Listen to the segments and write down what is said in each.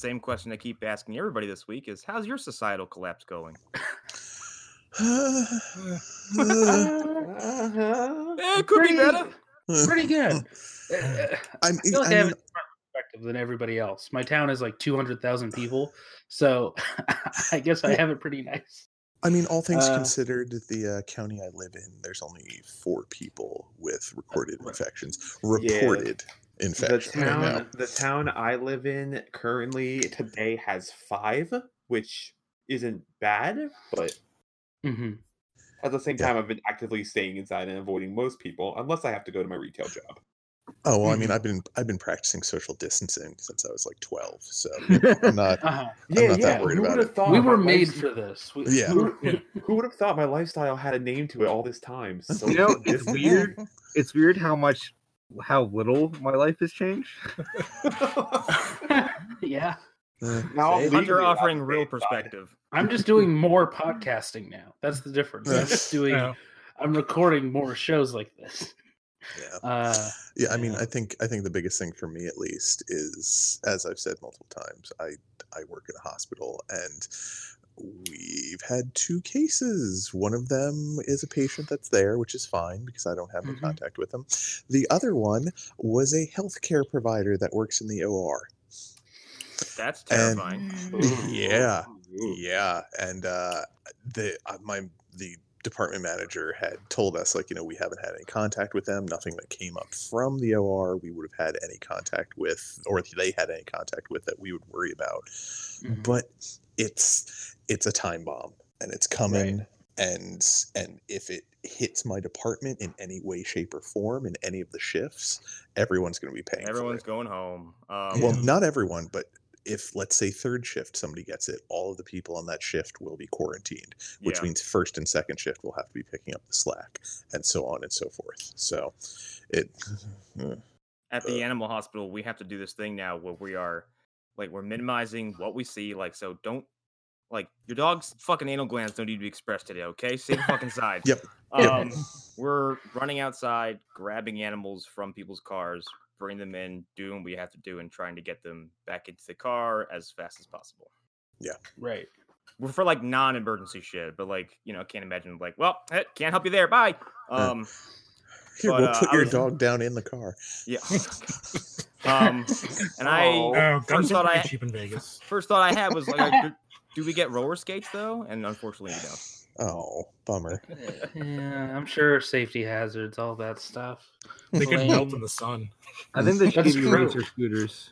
ask the same question I keep asking everybody this week: Is how's your societal collapse going? Uh-huh. Eh, it could Pretty- be better. Pretty good. Uh, I I mean, feel like I, I have a different perspective than everybody else. My town is like 200,000 people. So I guess I have it pretty nice. I mean, all things Uh, considered, the uh, county I live in, there's only four people with recorded right. infections. Yeah. Reported The infection right town, the town I live in currently today has five, which isn't bad, but hmm at the same Yeah. time, I've been actively staying inside and avoiding most people, unless I have to go to my retail job. Oh well, I Mm-hmm. mean, I've been I've been practicing social distancing since I was like 12, so I'm not. Uh-huh. I'm not that worried who about it. thought we were made lifest- for this. We, Yeah. Who, who, who would have thought my lifestyle had a name to it all this time? So You know, it's weird. It's weird how much, how little my life has changed. yeah. Uh, now I'm Hunter offering real perspective. I'm just doing more podcasting now. That's the difference. I'm just doing, Yeah. I'm recording more shows like this. yeah. Uh, Yeah, I mean, Yeah. I think I think the biggest thing for me, at least, is as I've said multiple times, I I work in a hospital, and we've had two cases. One of them is a patient that's there, which is fine because I don't have any Mhm. contact with them. The other one was a healthcare provider that works in the OR. That's And- terrifying. Yeah, yeah, and uh, the uh, my the department manager had told us like you know we haven't had any contact with them. Nothing that came up from the OR we would have had any contact with, or if they had any contact with that we would worry about. Mhm. But it's it's a time bomb, and it's coming. And and if it hits my department in any way, shape, or form in any of the shifts, everyone's going to be paying. for Everyone's it. going home. Um, Well, not everyone, but if let's say third shift somebody gets it, all of the people on that shift will be quarantined, which yeah. means first and second shift will have to be picking up the slack, and so on and so forth. So, it. at the animal hospital, we have to do this thing now where we are like we're minimizing what we see. Like, so don't like your dog's fucking anal glands don't need to be expressed today. Okay, stay the fucking side. Yep. Yep. Um, we're running outside, grabbing animals from people's cars, bring them in, doing what we have to do, and trying to get them back into the car as fast as possible. Yeah. Right. We're for like non-emergency shit, but like you know, can't imagine like, well, can't help you there. Bye. Um, Here, But, we'll uh, put I your was- dog down in the car. yeah. um, and I Oh. Guns thought I- pretty cheap in Vegas. first thought I had was like, do, do we get roller skates though? And unfortunately, we don't. Oh, bummer. Yeah, I'm sure safety hazards, all that stuff. They could melt in the sun. I think they should That's give you racer scooters.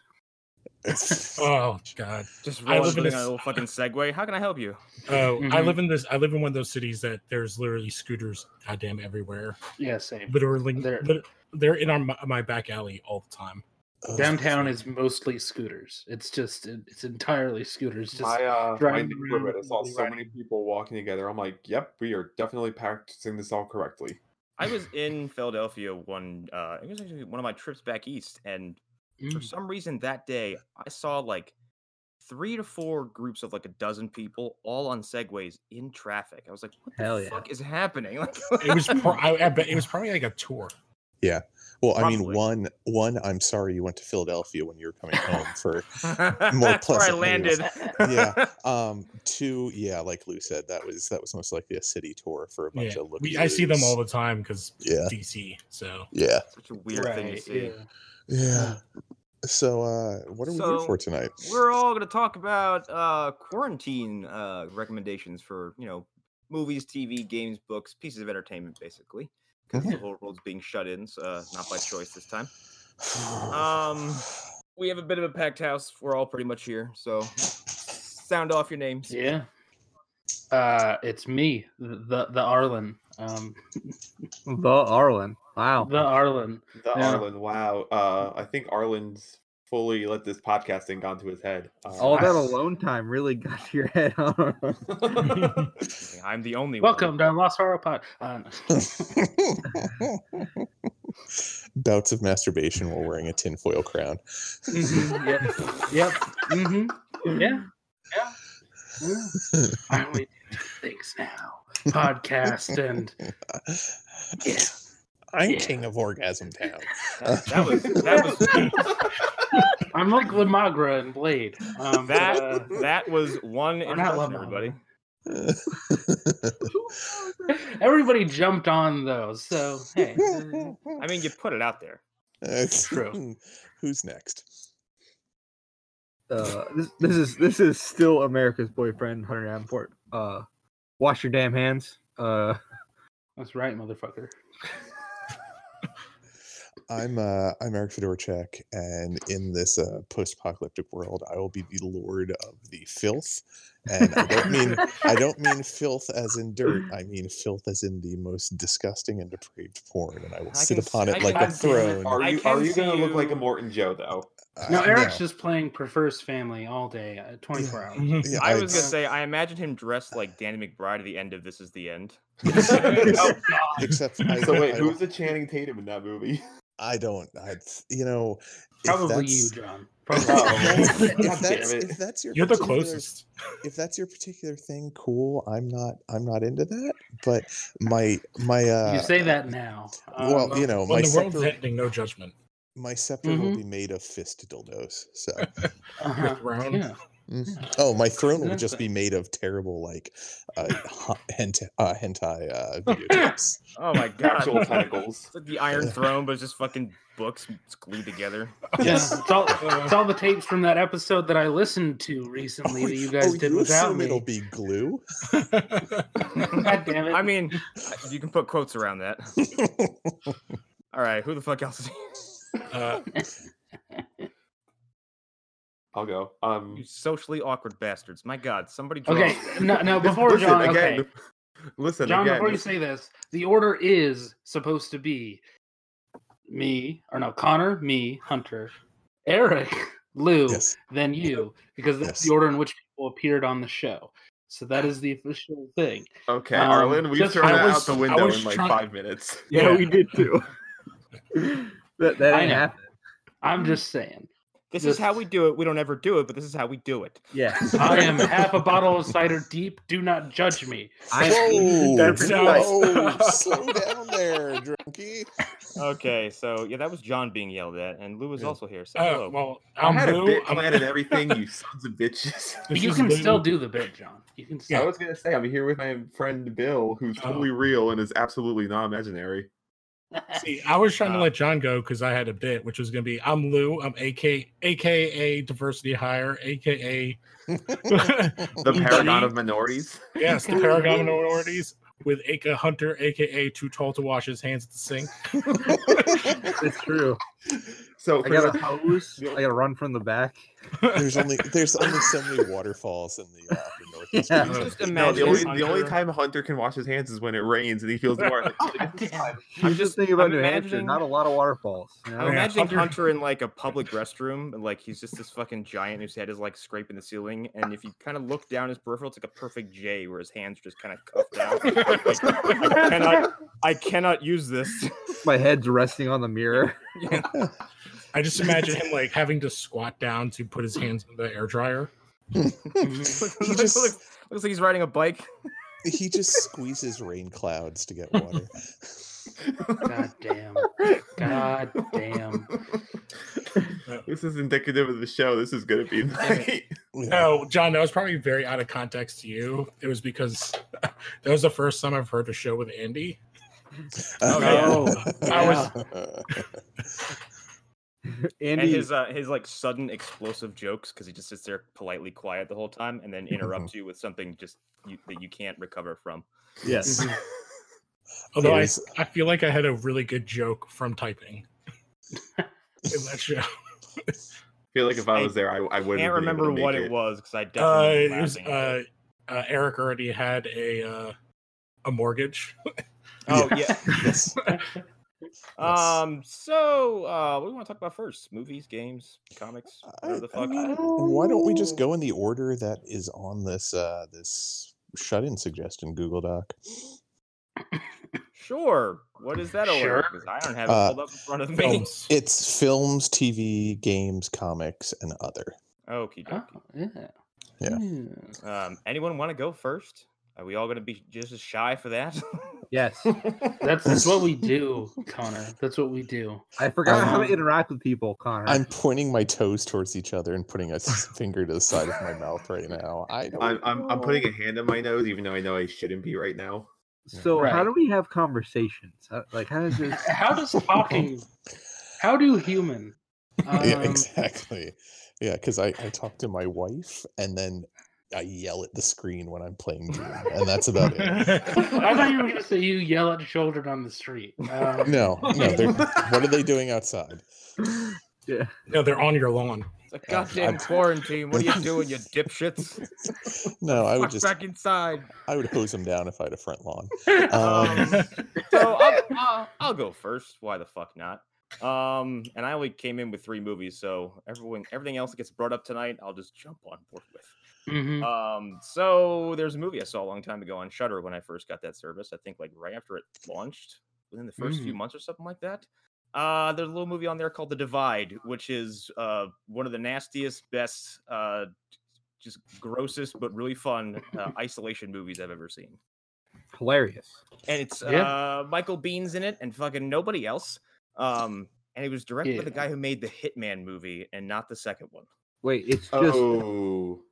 Oh God. Just I rolling live in on a a s- little fucking Segway. How can I help you? Oh, I Mhm. live in this. I live in one of those cities that there's literally scooters, goddamn everywhere. Yeah, same. Literally, They're- lit- they're in our, my back alley all the time. Ugh. Downtown is mostly scooters. It's just it's entirely scooters. Just my uh, my neighborhood, I saw so many people walking together. I'm like, yep, we are definitely practicing this all correctly. I was in Philadelphia one. Uh, it was actually one of my trips back east, and for Mm. some reason that day I saw like three to four groups of like a dozen people all on Segways in traffic. I was like, what the Hell yeah. fuck is happening? Like, It was. Pro- I, I bet it was probably like a tour. Yeah. Well, I mean, one, one. I'm sorry you went to Philadelphia when you were coming home for. More That's where I landed. Yeah. Um. Two. Yeah, like Lou said, that was that was most likely a city tour for a bunch Yeah, of. we, I see them all the time because Yeah. DC. So Yeah. Such a weird thing to Right, see. yeah. Yeah. So, uh, what are we here for tonight? We're all going to talk about uh, quarantine uh, recommendations for you know movies, TV, games, books, pieces of entertainment, basically. Because the whole world's being shut in, so, uh, not by choice this time. Um, we have a bit of a packed house. We're all pretty much here, so sound off your names. Yeah. Uh, it's me, the the Arlen. Um, The Arlen. Wow. the Arlen. The Yeah. Arlen, wow. Uh, I think Arlen's fully let this podcasting gone to his head. Uh, All that I- alone time really got to your head. Huh? I'm the only Welcome one. to Lost Horror Pod. Uh, Bouts of masturbation while wearing a tinfoil crown. mhm, yep. Yep. hmm Yeah. Yeah. yeah. Finally do things now. Podcast and yeah. I'm Yeah. king of Orgasm Town. That, that was that was I'm like Lamagra and Blade. Um, that uh, that was one Or not impression, Love everybody. everybody jumped on those. So hey, I mean, you put it out there. That's True. Who's next? Uh, this, this is this is still America's boyfriend, Hunter Davenport. Uh, wash your damn hands. Uh, that's right, motherfucker. I'm uh, I'm Eric Fedorchak, and in this uh, post-apocalyptic world, I will be the lord of the filth. And I don't mean I don't mean filth as in dirt. I mean filth as in the most disgusting and depraved porn. And I will I sit can s- upon I it like a God damn it. throne. Are you are you gonna look like a Morton Joe though? No, Uh, Eric's just playing prefers family all day, uh, 24 hours. Yeah, I I- was gonna say, I imagine him dressed like Danny McBride at the end of This Is the End. oh, God. Except I, So wait, I, who's the Channing Tatum in that movie? I don't. I you know. Probably you, John. If Probably. that's, if, that's, if that's your You're the particular- closest. if that's your particular thing, cool. I'm not. I'm not into that. But my my uh. you say that now. Well, Um, you know, my the world's scepter, ending, no judgment. my scepter will Mhm. be made of fist dildos. So, uh-huh, Your throne. yeah. Mhm. oh, my throne would just be made of terrible like uh, hu- hentai, uh, hentai uh, videotapes. Oh my god! Actual tentacles. It's like the Iron Throne, but it's just fucking books glued together. Yeah, Yes. it's all, it's all the tapes from that episode that I listened to recently that you guys oh, did you without me. it'll be glue? God damn it! I mean, you can put quotes around that. All right, who the fuck else is here? uh, I'll go. Um, You socially awkward bastards. My god, somebody draw. okay, no, no. Before listen, John, again, okay, listen John. again. Before you say this, the order is supposed to be me or no, Connor, me, Hunter, Eric, Lou, yes. then you, because that's Yes. the order in which people appeared on the show. So that is the official thing. Okay, Um, Arlen, we've just- thrown that was- out the window in like trying- five minutes. yeah, Yeah. we did too. that that I ain't know. I'm just saying. This is how we do it. We don't ever do it, but this is how we do it. Yeah, I am half a bottle of cider deep. Do not judge me. I Whoa, That sounds- whoa, slow down there, drunkie. Okay, so yeah, that was John being yelled at, and Lou is Yeah. also here. So uh, hello. well, I I'm had a Lou. bit I'm- planned and everything, you sons of bitches. this you can Lou. still do the bit, John. You can Yeah, I was gonna say I'm here with my friend Bill, who's Oh. totally real and is absolutely not imaginary. See, I was trying to Uh, let John go because I had a bit, which was going to be I'm Lou. I'm AK, AKA diversity hire, AKA The paragon of minorities. yes, the paragon of minorities with Aka Hunter, AKA too tall to wash his hands at the sink. it's true. So I got a hose. I got to run from the back. There's only there's only so many waterfalls in the, uh, the northeast. Yeah. Just no, the only Hunter- the only time Hunter can wash his hands is when it rains and he feels more like, "Oh, God damn. I'm just- just thinking about I'm New Hampshire. imagining- Not a lot of waterfalls. you know? I'm imagining Hunter- Hunter in like a public restroom, and like he's just this fucking giant whose head is like scraping the ceiling. And if you kind of look down his peripheral, it's like a perfect J, where his hands just kind of cuffed out. Like, I cannot, I cannot use this. My head's resting on the mirror. Yeah. I just imagine him like having to squat down to put his hands in the air dryer. looks, He just- looks, looks like he's riding a bike. He just squeezes rain clouds to get water. God damn. God damn. this is indicative of the show. This is gonna be night. No, John, that was probably very out of context to you. It was because that was the first time I've heard a show with Andy. Oh, yeah. Oh, I was And his uh, his like sudden explosive jokes because he just sits there politely quiet the whole time and then interrupts you with something just you, that you can't recover from. yes, Although I, I feel like I had a really good joke from typing in that show. I feel like if I I was there, I, I wouldn't can't remember what it. was because I Uh, definitely it was, laughing at uh, it. uh, Eric already had a uh, a mortgage. Oh yeah. Yes. Um. So, uh, what do we want to talk about first? Movies, games, comics, I, whatever the I fuck. mean, why don't we just go in the order that is on this uh this shut-in suggestion Google Doc? Sure. What is that? Sure. Because I don't have it Uh, pulled up in front of me. Films. It's films, TV, games, comics, and other. Okie Oh, dokie. yeah. Yeah. Yeah. Um. Anyone want to go first? Are we all gonna be just as shy for that? Yes. That's that's what we do, Connor. That's what we do. I forgot how to Um, interact with people, Connor. I'm pointing my toes towards each other and putting a finger to the side of my mouth right now. I I'm, I'm I'm putting a hand on my nose, even though I know I shouldn't be right now. so how do we have conversations? How- Like how does this? How does talking? How do human? yeah, um, exactly. Yeah, because I, I talk to my wife and then I yell at the screen when I'm playing Doom, and that's about it. I thought you were going to say you yell at children on the street. Um, No, no. What are they doing outside? Yeah. no, they're on your lawn. It's a goddamn I'm- quarantine. What are you doing, you dipshits? No, I would Fuck just back inside. I would hose them down if I had a front lawn. Um, Um, so I'll, I'll, I'll go first. Why the fuck not? Um, and I only came in with three movies, so everyone, everything else that gets brought up tonight, I'll just jump on board with. Mhm. Um, so there's a movie I saw a long time ago on Shudder when I first got that service. I think like right after it launched, within the first few Mm. months or something like that. Uh, there's a little movie on there called The Divide, which is uh one of the nastiest, best, uh, just grossest but really fun uh, isolation movies I've ever seen. Hilarious. And it's Yeah. uh Michael Biehn's in it and fucking nobody else. Um, and it was directed by the guy who made the Hitman movie and not the second one. Wait, it's just Oh,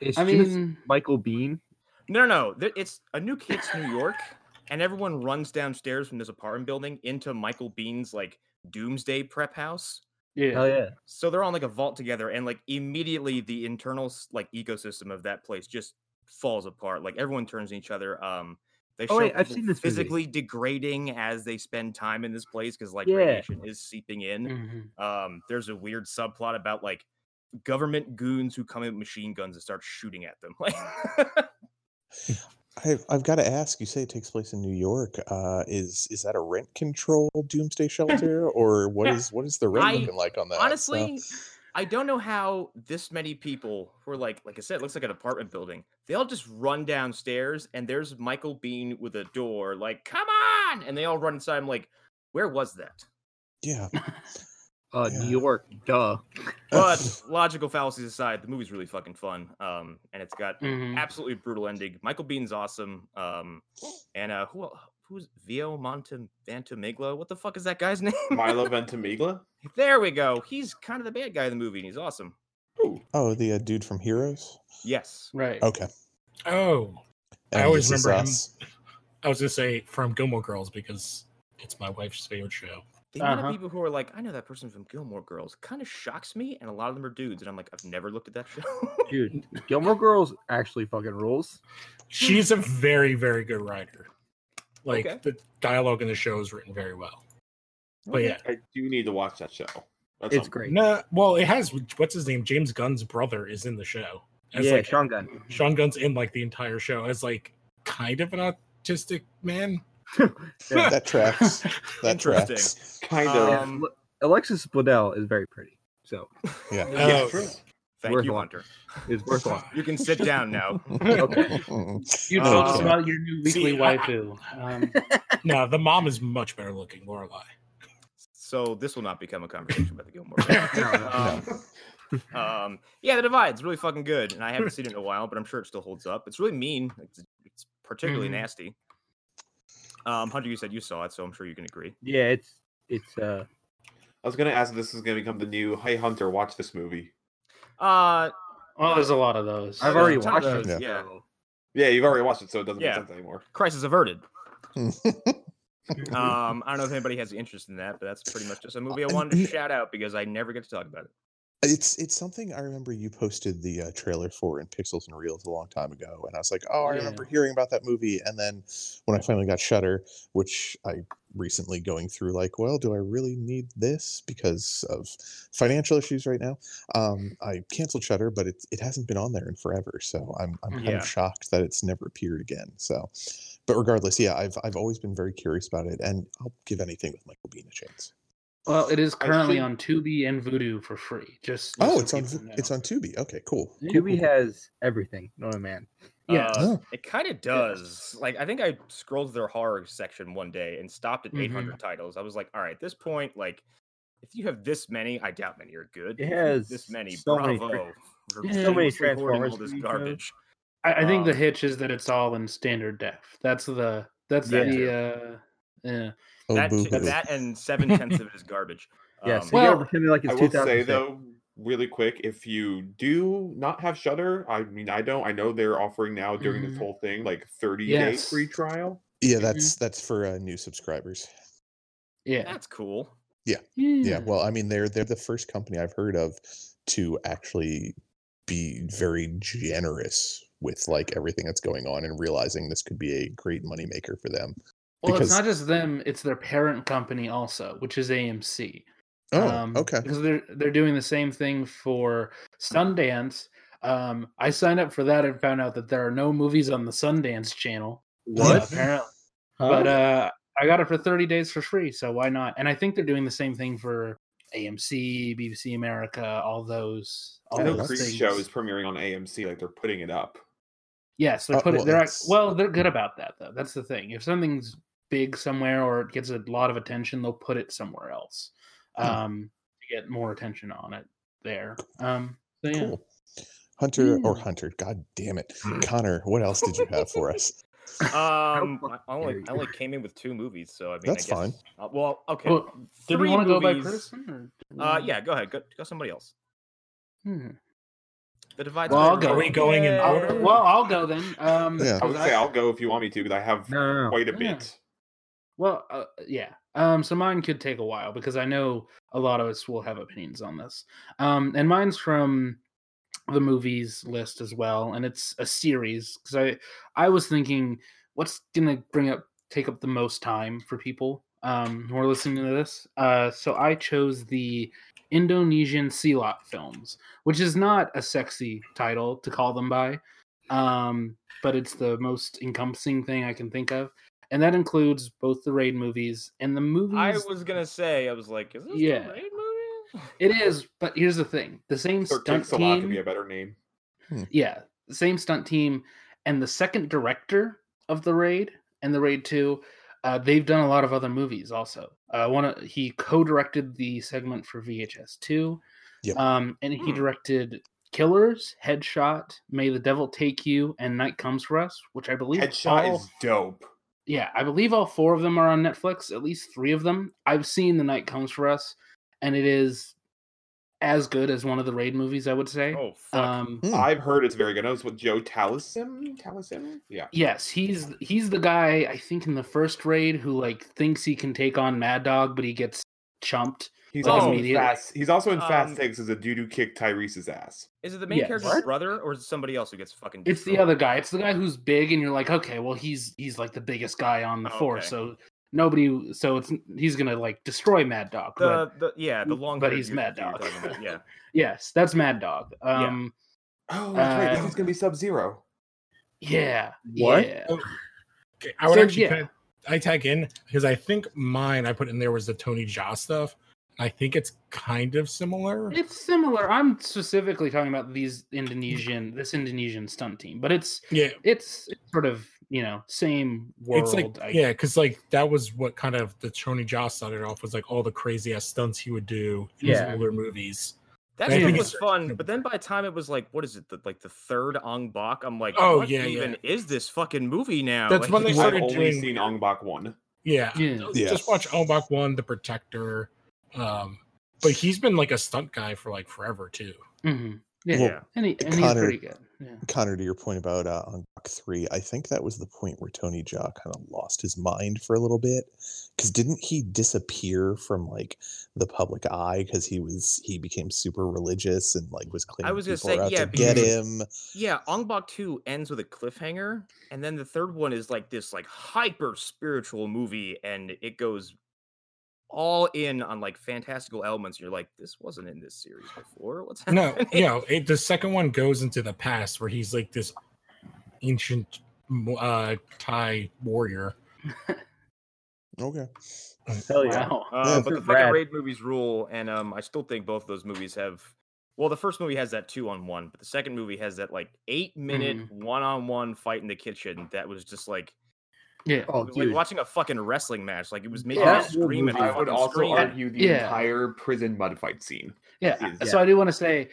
it's I just mean, Michael Biehn. No, no, no. It's a new kid's New York, and everyone runs downstairs from this apartment building into Michael Biehn's like doomsday prep house. yeah. Hell yeah. So they're on like a vault together, and like immediately the internal like ecosystem of that place just falls apart. Like everyone turns on each other. Um, they Oh, show wait, I've seen this movie. physically degrading as they spend time in this place because like Yeah. radiation is seeping in. Mhm. Um, there's a weird subplot about like government goons who come in with machine guns and start shooting at them. Like I've I've got to ask. You say it takes place in New York. Uh, is is that a rent control doomsday shelter, or what is what is the rent I- looking like on that? So- honestly i don't know how this many people who are like like i said it looks like an apartment building they all just run downstairs and there's michael biehn with a door like come on and they all run inside i'm like where was that yeah. Uh, Yeah. New York. Duh. but logical fallacies aside the movie's really fucking fun um and it's got an Mhm. absolutely brutal ending michael biehn's awesome um and uh who who's vio Monte Ventimiglia? what the fuck is that guy's name Milo Ventimiglia. there we go he's kind of the bad guy in the movie and he's awesome Ooh, Oh, the uh, dude from Heroes. yes Right. Okay. Oh, I always remember him- I was gonna say from Gilmore Girls because it's my wife's favorite show. The amount Uh-huh. of people who are like, I know that person from Gilmore Girls kind of shocks me, and a lot of them are dudes, and I'm like, I've never looked at that show. Dude, Gilmore Girls actually fucking rules. She's a very, very good writer. Like Okay. the dialogue in the show is written very well. But yeah, I do need to watch that show. At It's some great. no, well, it has what's his name? James Gunn's brother is in the show. As yeah, like Sean Gunn. Sean Gunn's in like the entire show as like kind of an autistic man. Yeah. That tracks. That Interesting. tracks. Kind of. Um, Alexis Bledel is very pretty, so Yeah. yeah, Oh. Thank Worth you. Hunter. it's worth one. You can sit down now. Okay. You told us about your new weekly See, waifu. Um, no, the mom is much better looking, Lorelai. So this will not become a conversation about the Gilmore Girls. No, no. Um, um, yeah, The Divide's really fucking good, and I haven't seen it in a while, but I'm sure it still holds up. It's really mean. It's, it's particularly Mhm. nasty. Um, Hunter, you said you saw it, so I'm sure you can agree. Yeah, it's it's uh I was gonna ask if this is gonna become the new Hey Hunter, watch this movie. Uh, oh, there's a lot of those. I've already watched of it. those, Yeah. yeah. Yeah, you've already watched it, so it doesn't Yeah. make sense anymore. crisis averted. Um, I don't know if anybody has interest in that, but that's pretty much just a movie I wanted to shout out because I never get to talk about it. It's it's something I remember you posted the uh, trailer for in Pixels and Reels a long time ago, and I was like, oh, I Yeah. remember hearing about that movie. And then when I finally got Shudder, which I recently going through, like, well, do I really need this because of financial issues right now? Um, I canceled Shudder, but it it hasn't been on there in forever, so I'm I'm kind Yeah. of shocked that it's never appeared again. So, but regardless, yeah, I've I've always been very curious about it, and I'll give anything with Michael Biehn a chance. Well, it is currently on Tubi and Vudu for free. Just, just Oh, it's on people it's on Tubi. Okay, cool. Cool, Tubi cool. has everything. No man. Yeah. Uh, Oh. It kind of does. Like, I think I scrolled their horror section one day and stopped at Mhm. 800 titles. I was like, all right, at this point, like, if you have this many, I doubt many are good. It If you have has this many. so many Bravo. tra- for so many shamelessly hoarding Transformers all this TV shows. garbage. I, I think the Um, hitch is that it's all in standard def. That's the that's That the too. uh yeah. That, boo t- that and seven tenths of it is garbage. Yeah, Um, so you Well, gotta pretend like it's I will say though, really quick, if you do not have Shudder, I mean, I don't. I know they're offering now during Mhm. this whole thing like 30 Yes. days free trial. yeah, that's that's for uh, new subscribers. Yeah. that's cool. Yeah. Yeah, well, I mean, they're they're the first company I've heard of to actually be very generous with like everything that's going on and realizing this could be a great moneymaker for them. Well, because- it's not just them; it's their parent company also, which is AMC. Oh, um, okay. Because they're they're doing the same thing for Sundance. Um, I signed up for that and found out that there are no movies on the Sundance channel. What? apparently, Huh? but uh, I got it for thirty days for free, so why not? And I think they're doing the same thing for AMC, BBC America, all those. All I know those Creep things. Show is premiering on AMC, like they're putting it up. Yes, they're Uh, putting. well, they're well, they're good about that though. That's the thing. If something's big somewhere or it gets a lot of attention, they'll put it somewhere else Hmm. um, to get more attention on it there. Um, so yeah. Cool. Hunter or Hunter, god damn it. Connor, what else did you have for us? Um, I only I only came in with two movies, so I mean That's I guess, fine. Uh, well, okay. Well, Did we three want to go by movies- person? Or Uh, yeah, go ahead. Go, go somebody else. Hmm. The divide. Well, I'll go. Are we going in I'll- order? well, I'll go then. Um, Yeah. I 'cause would say I'll go if you want me to, because I have No, no, no. quite a Yeah. bit. Well, uh, yeah. Um, so mine could take a while because I know a lot of us will have opinions on this. Um, and mine's from the movies list as well, and it's a series because I I was thinking what's gonna bring up take up the most time for people um who are listening to this. Uh, so I chose the Indonesian Silat films, which is not a sexy title to call them by, um, but it's the most encompassing thing I can think of and that includes both the raid movies and the movies. I was gonna say, I was like, is this Yeah. the raid movie? It is, but here's the thing: the same Or stunt Takes a Lot could be team, a better name. yeah, the same stunt team, and the second director of the raid and the raid two, uh, they've done a lot of other movies also. Uh, one of, he co-directed the segment for VHS two, Yep. um, and he Hmm. directed Killers, Headshot, May the Devil Take You, and Night Comes for Us, which I believe Headshot all is dope. Yeah, I believe all four of them are on Netflix. At least three of them. I've seen The Night Comes for Us, and it is as good as one of the Raid movies. I would say. Oh fuck. um, Hmm. I've heard it's very good. I know it's with Joe Talisim. Talisim? Yeah. yes, he's he's the guy I think in the first Raid who like thinks he can take on Mad Dog, but he gets chumped. He's Like, also in. Fast. He's also in Um, Fast Six as a dude who kicked Tyrese's ass. is it the main yes. character's What? brother, or is it somebody else who gets fucking? It's the other guy. It's the guy who's big, and you're like, okay, well he's he's like the biggest guy on the Oh, force, okay. so nobody, so it's he's gonna like destroy Mad Dog. but The, the yeah, the long. but he's Mad Dog. Yeah. yes, that's Mad Dog. Um, Oh, that's right. Uh, This is gonna be Sub Zero. yeah, What? yeah. Okay, I would So, actually yeah. kind of- I tag in because I think mine I put in there was the Tony Jaa stuff. I think it's kind of similar. It's similar. I'm specifically talking about these Indonesian, this Indonesian stunt team, but it's Yeah, it's, it's sort of you know same world. it's like I- yeah, because like that was what kind of the Tony Jaa started off was like all the crazy ass stunts he would do in Yeah. his older movies. That I stuff was fun, but then by the time it was like, what is it, the, like the third Ong Bak? I'm like, Oh, what yeah, even is this fucking movie now? That's Like, when they I've started only doing- seen Ong Bak one. Yeah, Yeah. Yeah. just watch Ong Bak One, The Protector. Um, but he's been like a stunt guy for like forever too. Mhm. yeah, Well, and, he, and he's Connor- pretty good. Yeah. Connor, to your point about uh, Ong Bak Three, I think that was the point where Tony Jaa kind of lost his mind for a little bit. Because didn't he disappear from like the public eye because he was he became super religious and like was claiming I was gonna people say, yeah, to get him. Yeah, Ong Bak 2 ends with a cliffhanger, and then the third one is like this like hyper spiritual movie, and it goes all in on like fantastical elements. You're like, this wasn't in this series before. What's happening? No, happening? you know, it, the second one goes into the past where he's like this ancient uh Thai warrior. Okay. Hell yeah. Wow. Uh, Yeah, but the fucking rad. raid movies rule, and um, I still think both those movies have. Well, the first movie has that two on one, but the second movie has that like eight minute Mm-hmm. one on one fight in the kitchen. That was just like, Yeah. Oh, like dude. watching a fucking wrestling match. Like it was making Yeah, me scream and movie- I would also scream. argue the Yeah. entire prison mud fight scene. Yeah. is- So I do want to say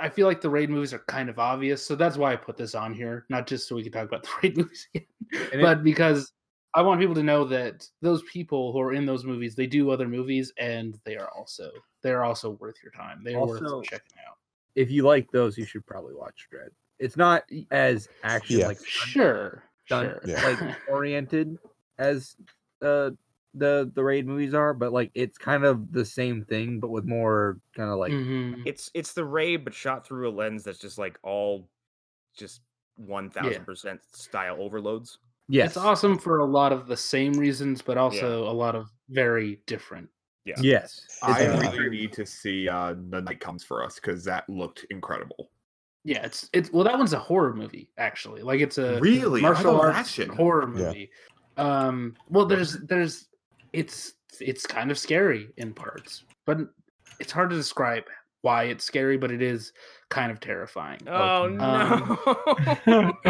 I feel like the raid movies are kind of obvious, so that's why I put this on here, not just so we can talk about the raid movies again, And it- but because I want people to know that those people who are in those movies, they do other movies, and they are also they're also worth your time. They are Also- worth checking out. if you like those, you should probably watch Dredd. It's not as action Yeah. like Sure, done sure. Yeah. like oriented as uh the the raid movies are, but like it's kind of the same thing, but with more kind of like Mhm. It's it's the raid, but shot through a lens that's just like all just one thousand percent style overloads. Yes, It's awesome for a lot of the same reasons, but also a lot of very different. Yeah. Yes, I It's, uh, really need to see uh, The Night Comes for Us because that looked incredible. Yeah, it's it's well, that one's a horror movie actually. Like it's a Really? I martial arts action. horror Yeah. movie. Um, well, there's there's it's it's kind of scary in parts, but it's hard to describe why it's scary, but it is kind of terrifying. Oh Um, no!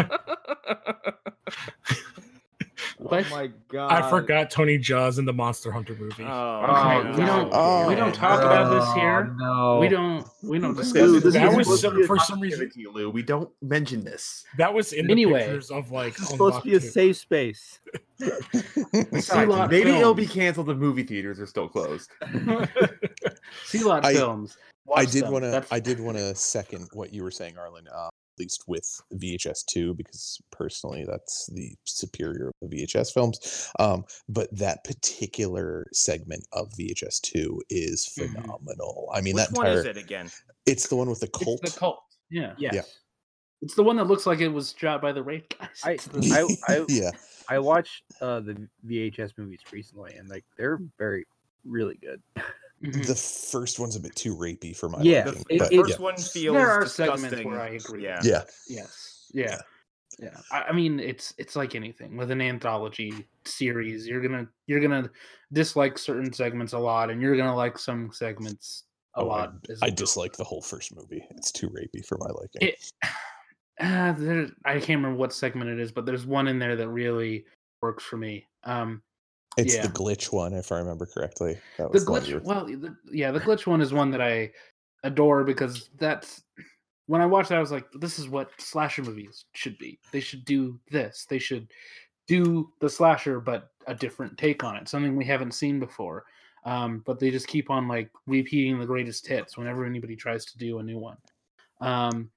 What? Oh my god! I forgot Tony Jaa in the Monster Hunter movie. oh, Okay, we don't Oh, we don't talk about this here. No, We don't we don't discuss is- this. this that is was some, to be a for some reason you, Lou. We don't mention this. that was in the Anyway. pictures of like This is supposed to be a Lock safe space. Besides, Lot maybe it'll be canceled if movie theaters are still closed. See lot I- films. I did want to. I did want to second what you were saying, Arlen. Uh, at least with VHS two, because personally, that's the superior of the VHS films. Um, but that particular segment of VHS two is Mhm. phenomenal. I mean, Which that one is it again? It's the one with the It's cult. the cult. Yeah. Yes, It's the one that looks like it was shot by the raid guys. I- I- I- yeah, I watched uh the VHS movies recently, and like they're very really good. Mhm. the first one's a bit too rapey for my Yeah, liking. it- The but it- first yeah. one feels There are disgusting. segments where I agree. Yeah. yeah, Yes. Yeah. Yeah. I, I mean, it's it's like anything with an anthology series. You're gonna you're gonna dislike certain segments a lot, and you're gonna like some segments a Oh, I- lot. as I dislike the whole first movie. It's too rapey for my liking. It, uh, there, I can't remember what segment it is, but there's one in there that really works for me. Um, it's yeah. the glitch one, if I remember correctly. That the was one you glitch well the, yeah the glitch one is one that i adore because that's when i watched that i was like this is what slasher movies should be. They should do this. They should do the slasher but a different take on it something we haven't seen before. Um, but they just keep on like repeating the greatest hits whenever anybody tries to do a new one. Um,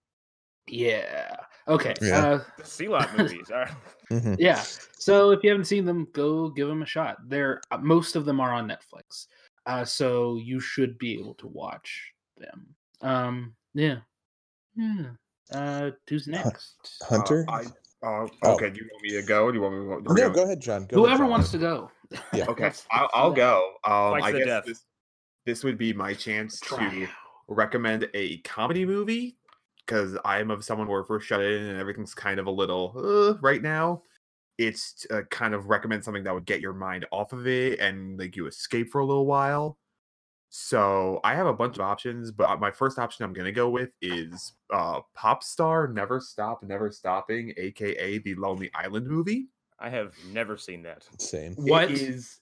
yeah okay Yeah. uh, The Silat movies. All right. Mhm. yeah. So if you haven't seen them, go give them a shot. They're uh, most of them are on Netflix, uh, so you should be able to watch them. Um, yeah, yeah. Uh, who's next? Hunter. Uh, I, uh, Oh. okay, do you want me to go? Or do you want me to go? no, go ahead, John. Go ahead, Whoever John. wants to go. Yeah. Okay, I'll, I'll go. Um, Fight I guess death. this, this would be my chance Try to recommend a comedy movie because I'm of someone where we're shut in and everything's kind of a little uh, right now. It's to, uh, kind of recommend something that would get your mind off of it and like you escape for a little while. So I have a bunch of options, but uh, my first option I'm gonna go with is uh, Pop Star Never Stop Never Stopping, aka the Lonely Island movie. I have never seen that. Same. It What? is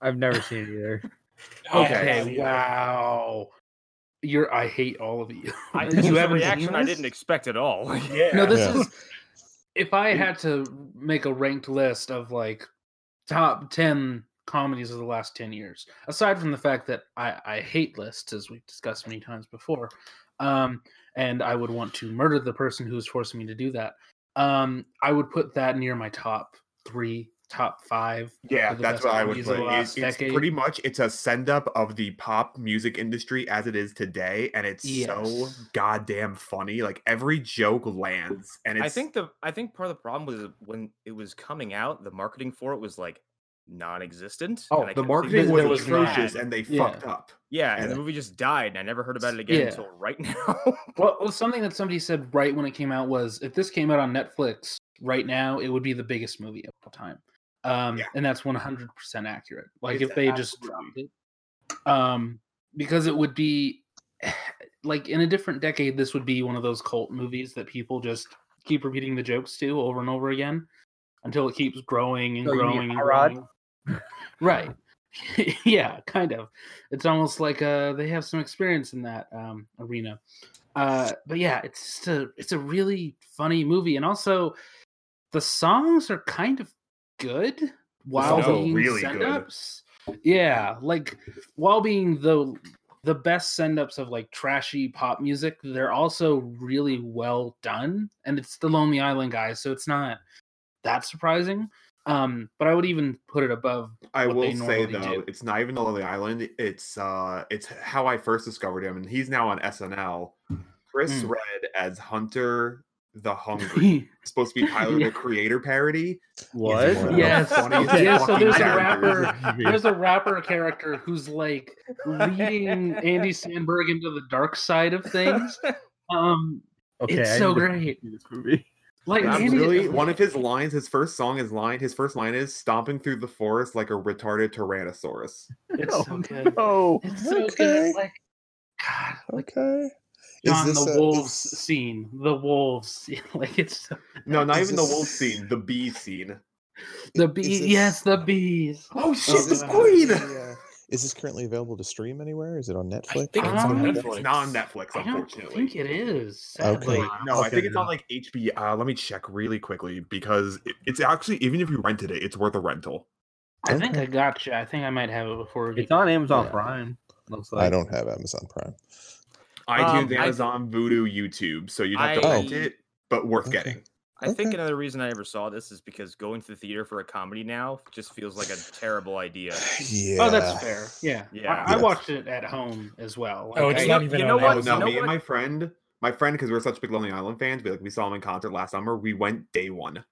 I've never seen it either. Okay. Yeah. Wow. You're. I hate all of you. I, You this is a haven't seen reaction I didn't expect at all. Yeah. No, this Yeah. is. If I had to make a ranked list of like top ten comedies of the last ten years, aside from the fact that I, I hate lists, as we've discussed many times before, um, and I would want to murder the person who's forcing me to do that, um, I would put that near my top three, top five. Yeah, that's what I would comedies put. the It- last it's pretty much it's a send up of the pop music industry as it is today, and it's so goddamn funny. Like every joke lands, and it's I think the I think part of the problem was when it was coming out, the marketing for it was like non-existent. oh, and the marketing was was atrocious, bad. and they Yeah. fucked up. Yeah, and Yeah. the movie just died, and I never heard about it again Yeah. until right now. Well, well, something that somebody said right when it came out was if this came out on Netflix right now, it would be the biggest movie of all time. Um, Yeah. and that's 100% accurate. Like It's if they just dropped it, um, because it would be like in a different decade, this would be one of those cult movies that people just keep repeating the jokes to over and over again until it keeps growing and So growing and growing. Right. yeah, kind of. It's almost like uh they have some experience in that um arena. Uh, but yeah, it's just a it's a really funny movie, and also the songs are kind of good while are being really good. send-ups. Yeah, like while being the the best send-ups of like trashy pop music, they're also really well done, and it's the Lonely Island guys, so it's not that surprising. Um, but I would even put it above. I what will say though, do. it's not even the Lonely Island. It's uh, it's how I first discovered him, and he's now on SNL. Chris Mm. Redd as Hunter the Hungry. It's supposed to be Tyler Yeah. the Creator parody. What? one the Yes. Yeah, so fucking there's a rapper. There's a rapper character who's like leading Andy Samberg into the dark side of things. Um, Okay, It's I so great. this movie. like Andy, really one of his lines. His first song is line. His first line is "stomping through the forest like a retarded tyrannosaurus." It's Oh, so good. No. It's so Okay. good. Like God, like Okay. Is John, the a- wolves is- scene. The wolves. Like it's No, not Is even the this- wolf scene. The bee scene. the is bees. this- Yes, the bees. Oh shit, Is the this, queen! currently, uh, is this currently available to stream anywhere? Is it on Netflix? I think it's on something like that? Netflix. Not on Netflix, unfortunately. I don't think it is. Okay. Sadly. No, I think it's on like HBO. Uh, let me check really quickly because it, it's actually even if you rented it, it's worth a rental. I think Okay. I got you. I think I might have it before. we It's on Amazon Yeah. Prime. Looks like I don't have Amazon Prime. iTunes, Um, I- Amazon, Vudu, YouTube. So you'd have to I- rent it, but worth Okay. getting. I think another reason I ever saw this is because going to the theater for a comedy now just feels like a terrible idea. Yeah. Oh, that's fair. Yeah, Yeah. I, I watched it at home as well. Oh, it's I- not even you know what? Oh, Amazon. no, know me and my friend, my friend, because we're such big Lonely Island fans, we like we saw him in concert last summer. We went day one.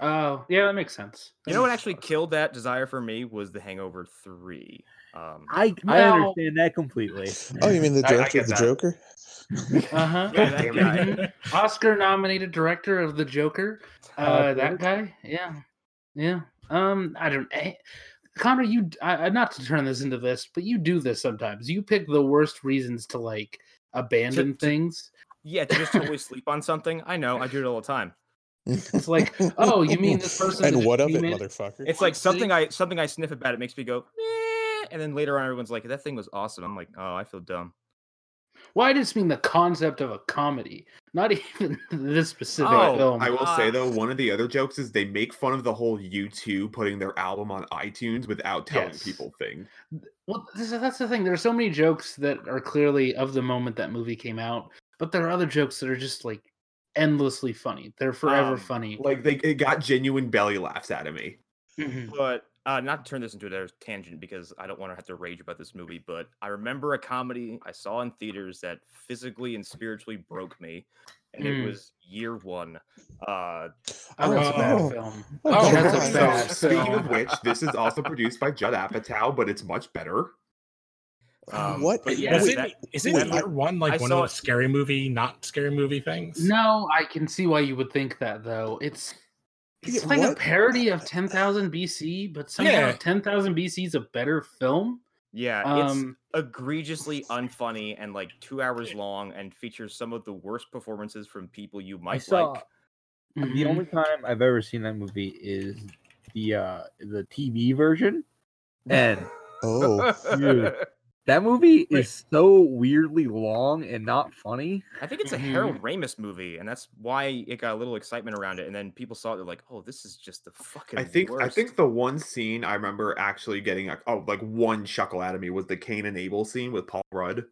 Oh, yeah, that makes sense. You know what actually killed that desire for me was The Hangover Three. Um, I, I Well- understand that completely. Oh, you mean the I- I director of the that. Joker? Uh huh. Yeah. Oscar nominated director of the Joker. Uh, Uh, that guy. Yeah, yeah. Um, I don't. Eh, Connor, you. I, I- not to turn this into this, but you do this sometimes. You pick the worst reasons to like abandon to- things. yeah, to just totally sleep on something. I know, I do it all the time. It's like, oh, you mean this person And what of it, motherfucker? It's like something. I something I sniff about. It makes me go, eh, and then later on, everyone's like, "That thing was awesome." I'm like, "Oh, I feel dumb." Well, I just mean the concept of a comedy, not even this specific Oh, film. I will say Ah. though, one of the other jokes is they make fun of the whole U2 putting their album on iTunes without telling Yes. people thing. Well, this, that's the thing. There are so many jokes that are clearly of the moment that movie came out, but there are other jokes that are just like endlessly funny. They're forever Um, funny. Like they it got genuine belly laughs out of me. Mhm. But uh, not to turn this into a tangent because I don't want to have to rage about this movie. But I remember a comedy I saw in theaters that physically and spiritually broke me, and Mm. it was Year One. Uh, Oh, that's a bad Oh. film. Oh, that's God. a So bad speaking of which, this is also produced by Judd Apatow, but it's much better. um, What? Yeah, Is that- it, isn't year one like I one saw of it- those scary movie, not scary movie things? No, I can see why you would think that though. It's it's Yeah, like a parody of 10,000 BC, but somehow Yeah. 10,000 BC is a better film. yeah, Um, it's egregiously unfunny and like two hours long, and features some of the worst performances from people you might saw like. the mhm. only time I've ever seen that movie is the uh the TV version, and Oh, Dude. That movie Wait. is so weirdly long and not funny. I think it's a Mhm. Harold Ramis movie, and that's why it got a little excitement around it. And then people saw it, they're like, "Oh, this is just the fucking." I think I think the one scene I remember actually getting a, oh like one chuckle out of me was the Cain and Abel scene with Paul Rudd.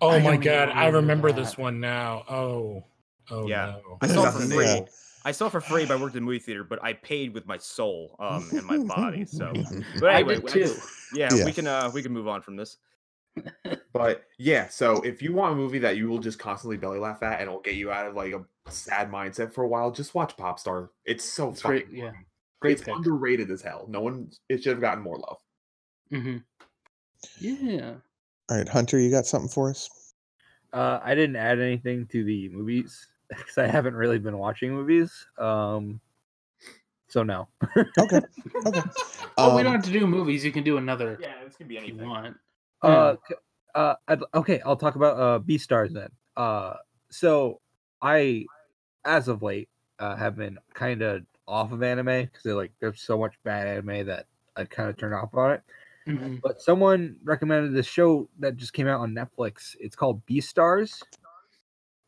Oh I my don't god, I remember remember this one now. Oh, oh Yeah. no. I saw it for free. new. I saw it for free, but I worked in the movie theater. But I paid with my soul, um, and my body. So, but I anyway, did I too. guess- yeah, Yeah. we can uh, we can move on from this. But yeah, so if you want a movie that you will just constantly belly laugh at and it'll get you out of like a sad mindset for a while, just watch Popstar. It's so It's fucking great, yeah. Great it's pick. underrated as hell. No one it should have gotten more love. Mm-hmm. Yeah. all right, Hunter, you got something for us? Uh, I didn't add anything to the movies because I haven't really been watching movies. Um, so no. Okay, okay. Oh, we Um, don't have to do movies. You can do another Yeah, this can be anything. you want. Uh, uh, I'd, okay, I'll talk about uh B stars then. Uh, so I, as of late, uh, have been kind of off of anime because like there's so much bad anime that I kind of turned off on it. Mhm. But someone recommended this show that just came out on Netflix. It's called Beastars.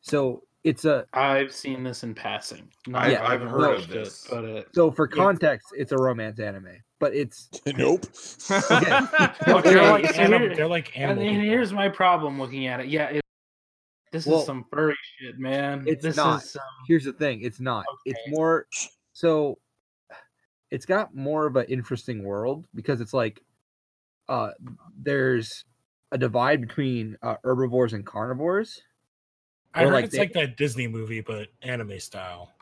So it's a I've seen this in passing. Not I've, Yeah, I've haven't heard of this. it, but uh, so for Yeah. context, it's a romance anime, but it's nope. They're like, so anim- here- they're like and, animal. and people. here's my problem looking at it. Yeah, it, this Well, is some furry shit, man. it's this not. is some here's the thing it's not it's more so it's got more of an interesting world because it's like uh there's a divide between uh, herbivores and carnivores I or heard like it's they- like that Disney movie, but anime style.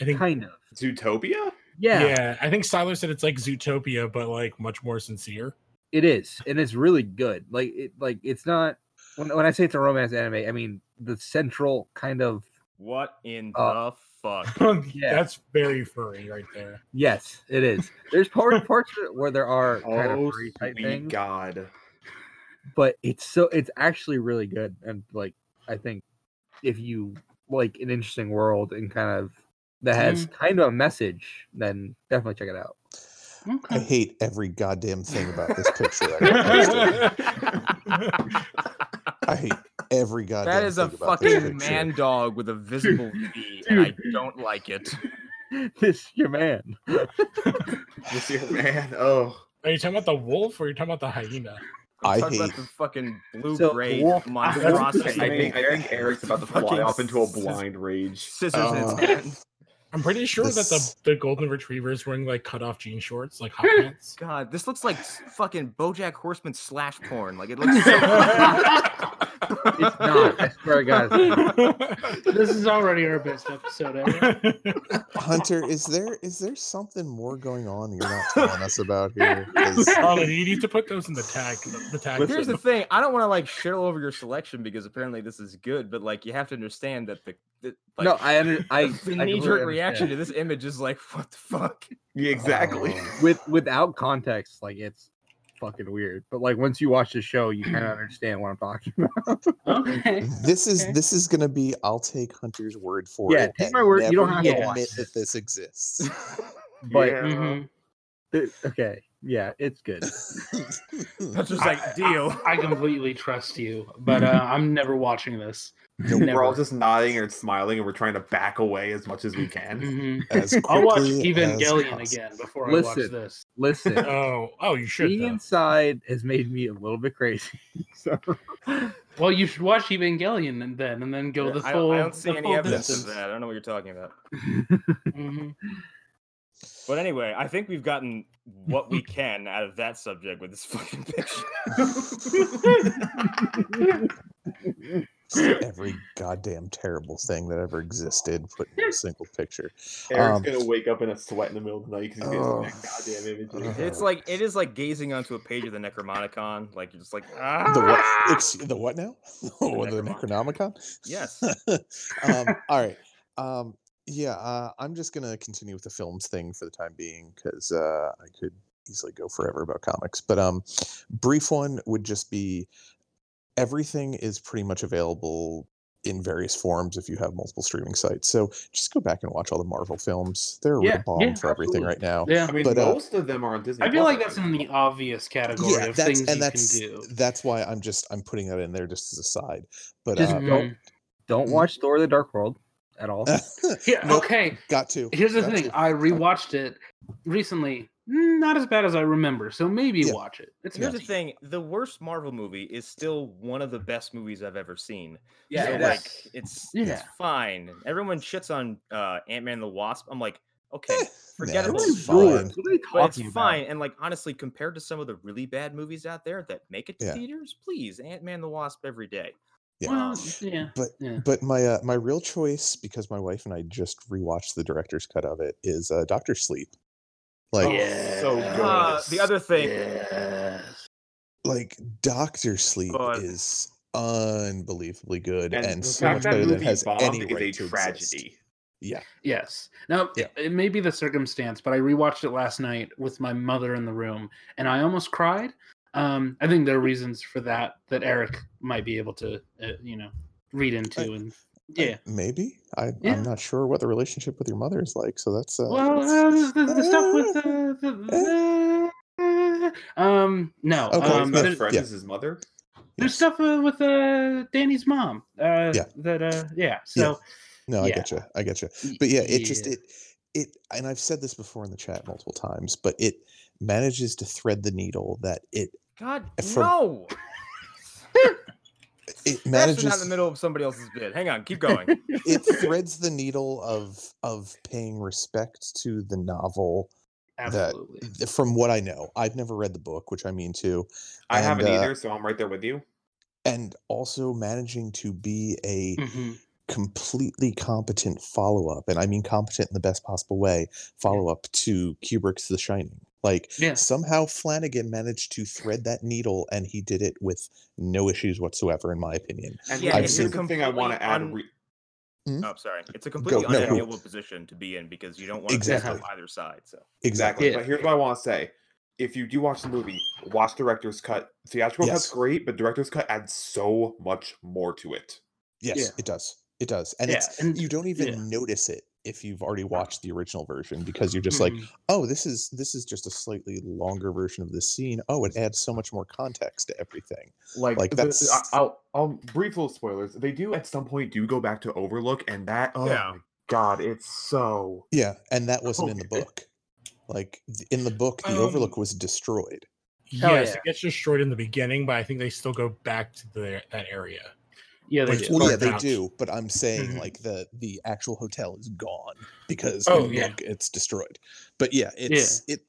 I think. kind of Zootopia? Yeah, Yeah. I think Siler said it's like Zootopia, but like much more sincere. it is and it's really good like it like it's not when, when i say it's a romance anime i mean the central kind of what in Uh, the fuck? Yeah. That's very furry right there. yes it is there's parts parts of it where there are kind of Oh, furry type sweet things God. but it's so it's actually really good and like i think if you like an interesting world and kind of that has kind of a message then definitely check it out I hate every goddamn thing about this picture. That got posted. I hate every goddamn. That is a about fucking man dog with a visible V, and I don't like it. this your man This your man. Oh. Are you talking about the wolf or are you talking about the hyena? I'm I hate- about the fucking blue So, gray wolf- I think I think Eric's about to fly off into a blind rage. Scissors in his Uh, hand. I'm pretty sure that the, the golden retriever is wearing like cut off jean shorts, like hot pants. God, this looks like fucking BoJack Horseman slash porn. Like it looks. So it's not i swear to god this is already our best episode ever. Hunter, is there is there something more going on you're not telling us about here? oh, you need to put those in the tag. The, the tag. Here's the thing: I don't want to like shit all over your selection because apparently this is good, but like you have to understand that the, the like, no i under i the knee jerk reaction to this image is like, what the fuck? Yeah, exactly. Oh. with without context like it's fucking weird but like once you watch the show you kind of understand what i'm talking about okay. this is Okay. this is gonna be I'll take Hunter's word for Yeah, it. take my word, you don't have to admit watch that this exists. but Yeah. Mhm. it- okay yeah it's good That's just I- like deal. I completely trust you, but uh, I'm never watching this. We're all just nodding and smiling, and we're trying to back away as much as we can. Mhm. as I'll watch Evangelion again before I watch this. listen Oh, oh, you should. being though. inside has made me a little bit crazy so Well, you should watch Evangelion and then and then go the I, don't, I don't see any evidence distance. of that. I don't know what you're talking about. Mhm. But anyway, I think we've gotten what we can out of that subject with this fucking picture. Every goddamn terrible thing that ever existed put in a single picture. Eric's Um, gonna wake up in a sweat in the middle of the night because he's Oh. getting that goddamn image. Uh, it's like it is like gazing onto a page of the Necromonicon. Like you're just like ah. The what? Ex- the what now? Oh, the Necronomicon. Necronomicon. Yes. um, all right. Um, yeah, uh, I'm just gonna continue with the films thing for the time being because uh, I could easily go forever about comics. But um, brief one would just be everything is pretty much available in various forms if you have multiple streaming sites. So just go back and watch all the Marvel films. They're a Yeah, real bomb yeah, for everything right now. Yeah, I mean, But, uh, most of them are on Disney. I feel Plus like that's in the obvious category of things and you that's can do. that's why I'm just I'm putting that in there just as a side. But Just uh, Mhm. don't watch thor the dark world at all Yeah, Nope. okay. got to. Here's the got thing. to. I rewatched it recently. Not as bad as I remember, so maybe Yeah. watch it. It's Here's not the thing: the worst Marvel movie is still one of the best movies I've ever seen. yeah so it like is. it's Yeah. it's fine. Everyone shits on uh, Ant Man the Wasp. I'm like, okay, Eh, forget nah, it. it's fine. ruined. What are they But it's talking about? fine. And like honestly, compared to some of the really bad movies out there that make it to Yeah. theaters, please, Ant Man the Wasp every day. Yeah. Well, yeah. But Yeah. but my uh, my real choice because my wife and I just rewatched the director's cut of it is uh, Doctor Sleep. Like yeah. so Uh, the other thing, Yes. like Doctor Sleep But- is unbelievably good and, And, the so much that better than it has bombed any is right a to tragedy. exist. Yeah. Yes. Now, Yeah. it may be the circumstance, but I rewatched it last night with my mother in the room, and I almost cried. Um, I think there are reasons for that that Eric might be able to, uh, you know, read into, and Uh, yeah. maybe I Yeah. I'm not sure what the relationship with your mother is like. So that's uh, Well, that's- uh, the, the stuff with the, the, the um, no, Okay, um, yeah, the- friend yeah. is his mother. There's Yes. stuff uh, with uh, Danny's mom. Uh, Yeah. That uh, yeah. So No, I get you. I get you. But yeah, it just it it and I've said this before in the chat multiple times, but it manages to thread the needle that it God, From- no. it manages That's not in the middle of somebody else's bid. Hang on, keep going. it threads the needle of of paying respect to the novel absolutely. th- from what I know. I've never read the book, which I mean to, I And, haven't uh, either, so I'm right there with you. and also managing to be a Mhm. completely competent follow up, and I mean competent in the best possible way, follow up to Kubrick's The Shining. Like Yeah. somehow Flanagan managed to thread that needle, and he did it with no issues whatsoever, in my opinion. And Yeah, here's it's a here's the thing I want to add. un- re- hmm? Oh, sorry. It's a completely no, go. unenviable position to be in because you don't want to Exactly. exactly. either side. So Exactly. Yeah. But here's what I want to say. If you do watch the movie, watch director's cut. Theatrical cut's great, but director's cut adds so much more to it. Yes, Yeah. it does. It does, and Yeah, it's and- you don't even yeah. notice it if you've already watched the original version because you're just like, Mhm. oh, this is this is just a slightly longer version of this scene. Oh, it adds so much more context to everything. Like, Like, that's- I- I'll I'll brief little spoilers. They do at some point do go back to Overlook, and that oh Yeah. my god, it's so Yeah, and that wasn't in the book. Like in the book, the Um, Overlook was destroyed. Yes, yeah. it gets destroyed in the beginning, but I think they still go back to the, that area. Yeah, they Like, did. well, Well, yeah, they do, but I'm saying Mhm. like the the actual hotel is gone because Oh, yeah. book it's destroyed. But yeah, it's it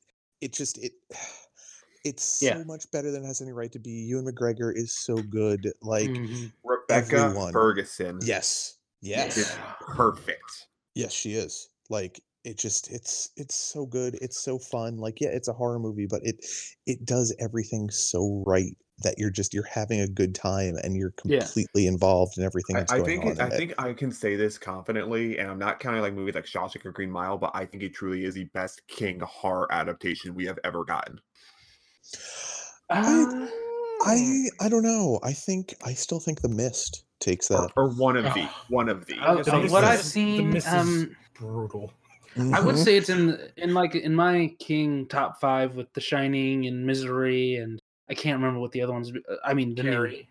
it just it it's so Yeah. much better than it has any right to be. Ewan McGregor is so good. Like Mhm. Rebecca Everyone. Ferguson. yes, yes, is perfect. yes, she is. Like it just it's it's so good. It's so fun. Like yeah, it's a horror movie, but it it does everything so right that you're just you're having a good time and you're Yeah. completely involved in everything I, that's I going think on. it, I it. think I can say this confidently, and I'm not counting like movies like Shawshank or Green Mile, but I think it truly is the best King horror adaptation we have ever gotten. Uh, I I don't know. I think I still think the mist takes that. or one of the Ah. one of the. Uh, guess uh, what I've The seen, Mist is um, brutal. I would Mhm. say it's in in like in my King top five with The Shining and Misery, and I can't remember what the other ones. uh, I mean, the new,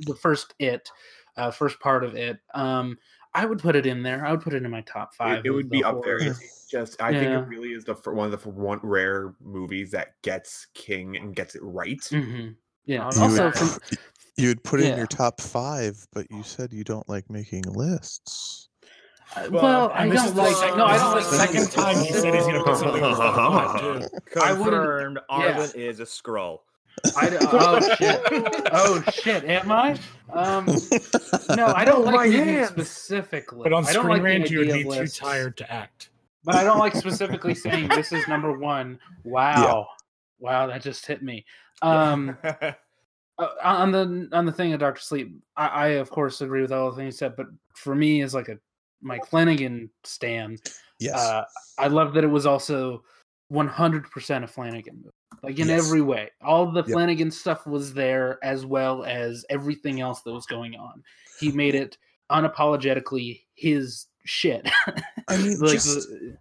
the first It, uh, first part of It. Um, I would put it in there. I would put it in my top five. It, it would the be up there. It's just I think it really is the one of the one rare movies that gets King and gets it right. Mhm. Yeah. You Also, would- from You would put it in your top five, but you said you don't like making lists. uh, Well, well, I don't is like. second- No, I don't like. second time he said he's gonna put something in his top five. I wouldn't- yeah. Is a scroll. I, d- oh shit! Oh shit! Am I? Um, no, I don't Oh, like my specifically. But on I don't Screen like Rant, you would be of too tired to act. But I don't like specifically saying this is number one. Wow, wow, that just hit me. Um, uh, on the on the thing of Doctor Sleep, I, I of course agree with all the things you said. But for me, as like a Mike Flanagan stand, Yes. uh, I love that it was also 100% a Flanagan movie. Like in Yes. every way. All the Yep. Flanagan stuff was there as well as everything else that was going on. He made it unapologetically his shit. I mean, like just, the-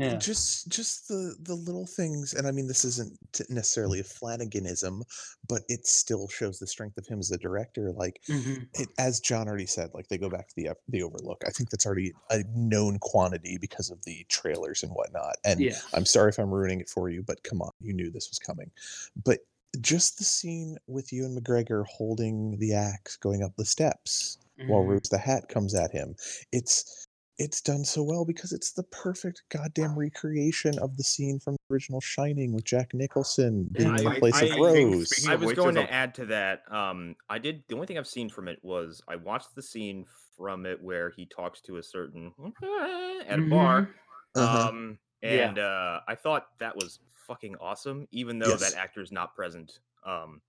yeah. just just the the little things, and I mean, this isn't necessarily a Flanaganism, but it still shows the strength of him as a director. Like, Mhm. it, as John already said, like they go back to the the Overlook. I think that's already a known quantity because of the trailers and whatnot. And Yeah. I'm sorry if I'm ruining it for you, but come on, you knew this was coming. But just the scene with Ewan McGregor holding the axe going up the steps while Mhm. Rose the Hat comes at him. It's it's done so well because it's the perfect goddamn recreation of the scene from the original Shining with Jack Nicholson being in the place I of think Rose. speaking I was which, going to a- add to that. Um, I did. The only thing I've seen from it was I watched the scene from it where he talks to a certain at a bar. Mhm. Uh-huh. Um, Yeah. and uh, I thought that was fucking awesome, even though Yes. that actor's not present. Um,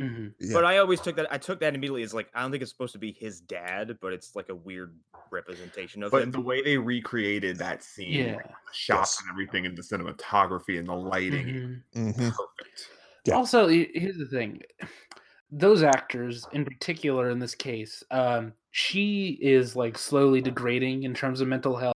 Mhm. Yeah. but I always took that. I took that immediately as like I don't think it's supposed to be his dad, but it's like a weird representation of But him. the way they recreated that scene, Yeah. like, the shots Yes. and everything, and the cinematography and the lighting, Mhm. Mhm. perfect. Yeah. Also, here's the thing: those actors, in particular, in this case, um, she is like slowly degrading in terms of mental health.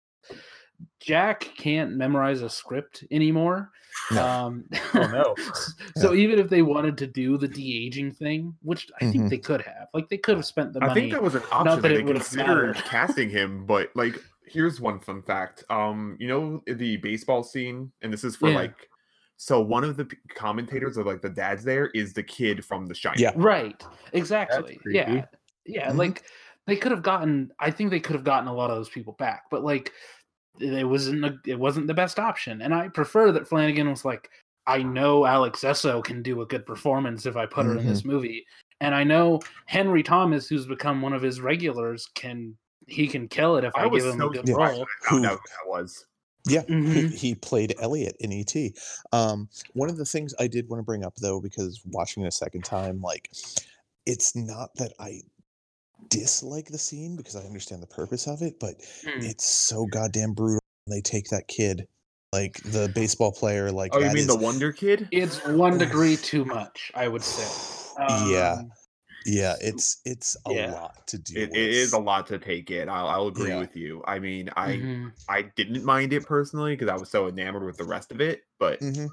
Jack can't memorize a script anymore. No. Um, Oh no. so even if they wanted to do the de aging thing, which I think Mhm. they could have, like they could have spent the I think that was an option that that, they would've considered casting him, but like here's one fun fact. Um, you know the baseball scene, and this is for Yeah. like so one of the commentators of like the dads there is the kid from The Shining. Yeah. Right. Exactly. creepy. Yeah. Yeah. Mhm. Like they could have gotten I think they could have gotten a lot of those people back, but like it wasn't a, it wasn't the best option. And I prefer that Flanagan was like, I know Alex Essoe can do a good performance if I put her in this movie. And I know Henry Thomas, who's become one of his regulars, can he can kill it if I, I give him so a good surprised role. when I Who- out who that was. Yeah, he, Mhm. he played Elliot in ET. Um, one of the things I did want to bring up though, because watching it a second time, like, it's not that I dislike the scene because I understand the purpose of it, but Mm. it's so goddamn brutal. when They take that kid, like the baseball player, like Oh, you mean is- the Wonder Kid? It's one degree too much, I would say. yeah, Um, yeah, it's it's a yeah. lot to do. It, with. it is a lot to take in. I'll, I'll agree Yeah. with you. I mean, I mhm. I didn't mind it personally because I was so enamored with the rest of it, but Mhm.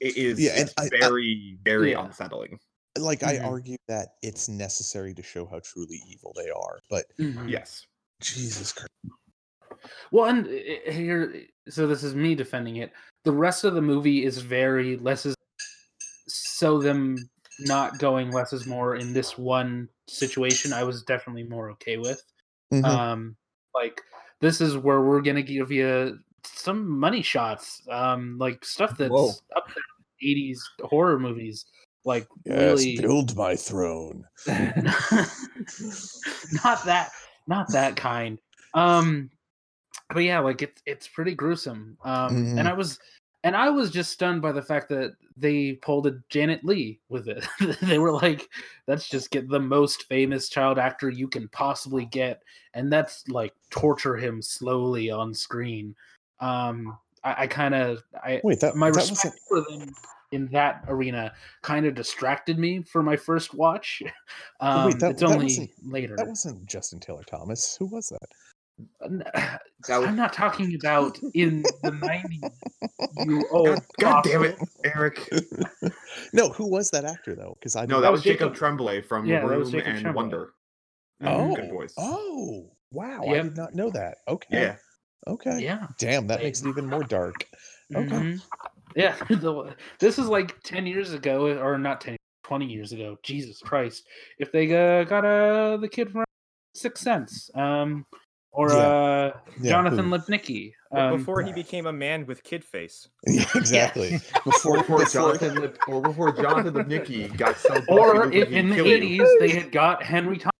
it is Yeah, and it's I- I- very very Yeah. unsettling. Like I Mhm. argue that it's necessary to show how truly evil they are, but Mhm. Yes. Jesus Christ. Well, and i- i- here, so this is me defending it. The rest of the movie is very less is so them not going less is more in this one situation. I was definitely more okay with. Mhm. Um, like this is where we're gonna give you some money shots, um, like stuff that's Whoa. up there, eighties horror movies, like yes, really build my throne. not that not that kind. Um but yeah like it's it's pretty gruesome. Um and i was and i was just stunned by the fact that they pulled a janet leigh with it. They were like let's just get the most famous child actor you can possibly get and that's like torture him slowly on screen. Um i, I kind of i Wait, that my that respect for them in that arena kind of distracted me for my first watch. Oh, Um, wait, that- it's that only wasn't- later. that wasn't Justin Taylor Thomas. Who was that? That was- I'm not talking about in the 90s. You old God, God damn it. Eric. no, who was that actor though? Because I No, that was was Jacob Jacob- Tremblay from Yeah, The that was Room and Tremblay. Wonder. Oh, Good voice. oh, wow! I did not know that. Okay, Yeah. okay. Yeah. Damn, that makes it even more dark. Okay. mhm. Yeah. the- this is like 10 years ago, or not 10, 20 years ago. Jesus Christ. If they uh, got uh, the kid from Six Sense, um, or Yeah. uh, Yeah, Jonathan who? Lipnicki. Um, before he became a man with kid face. Yeah, exactly. Before, before before Jonathan Lip, or before Jonathan Lipnicki got so buffy or that if in the kill you. eighties they had got Henry Thomas.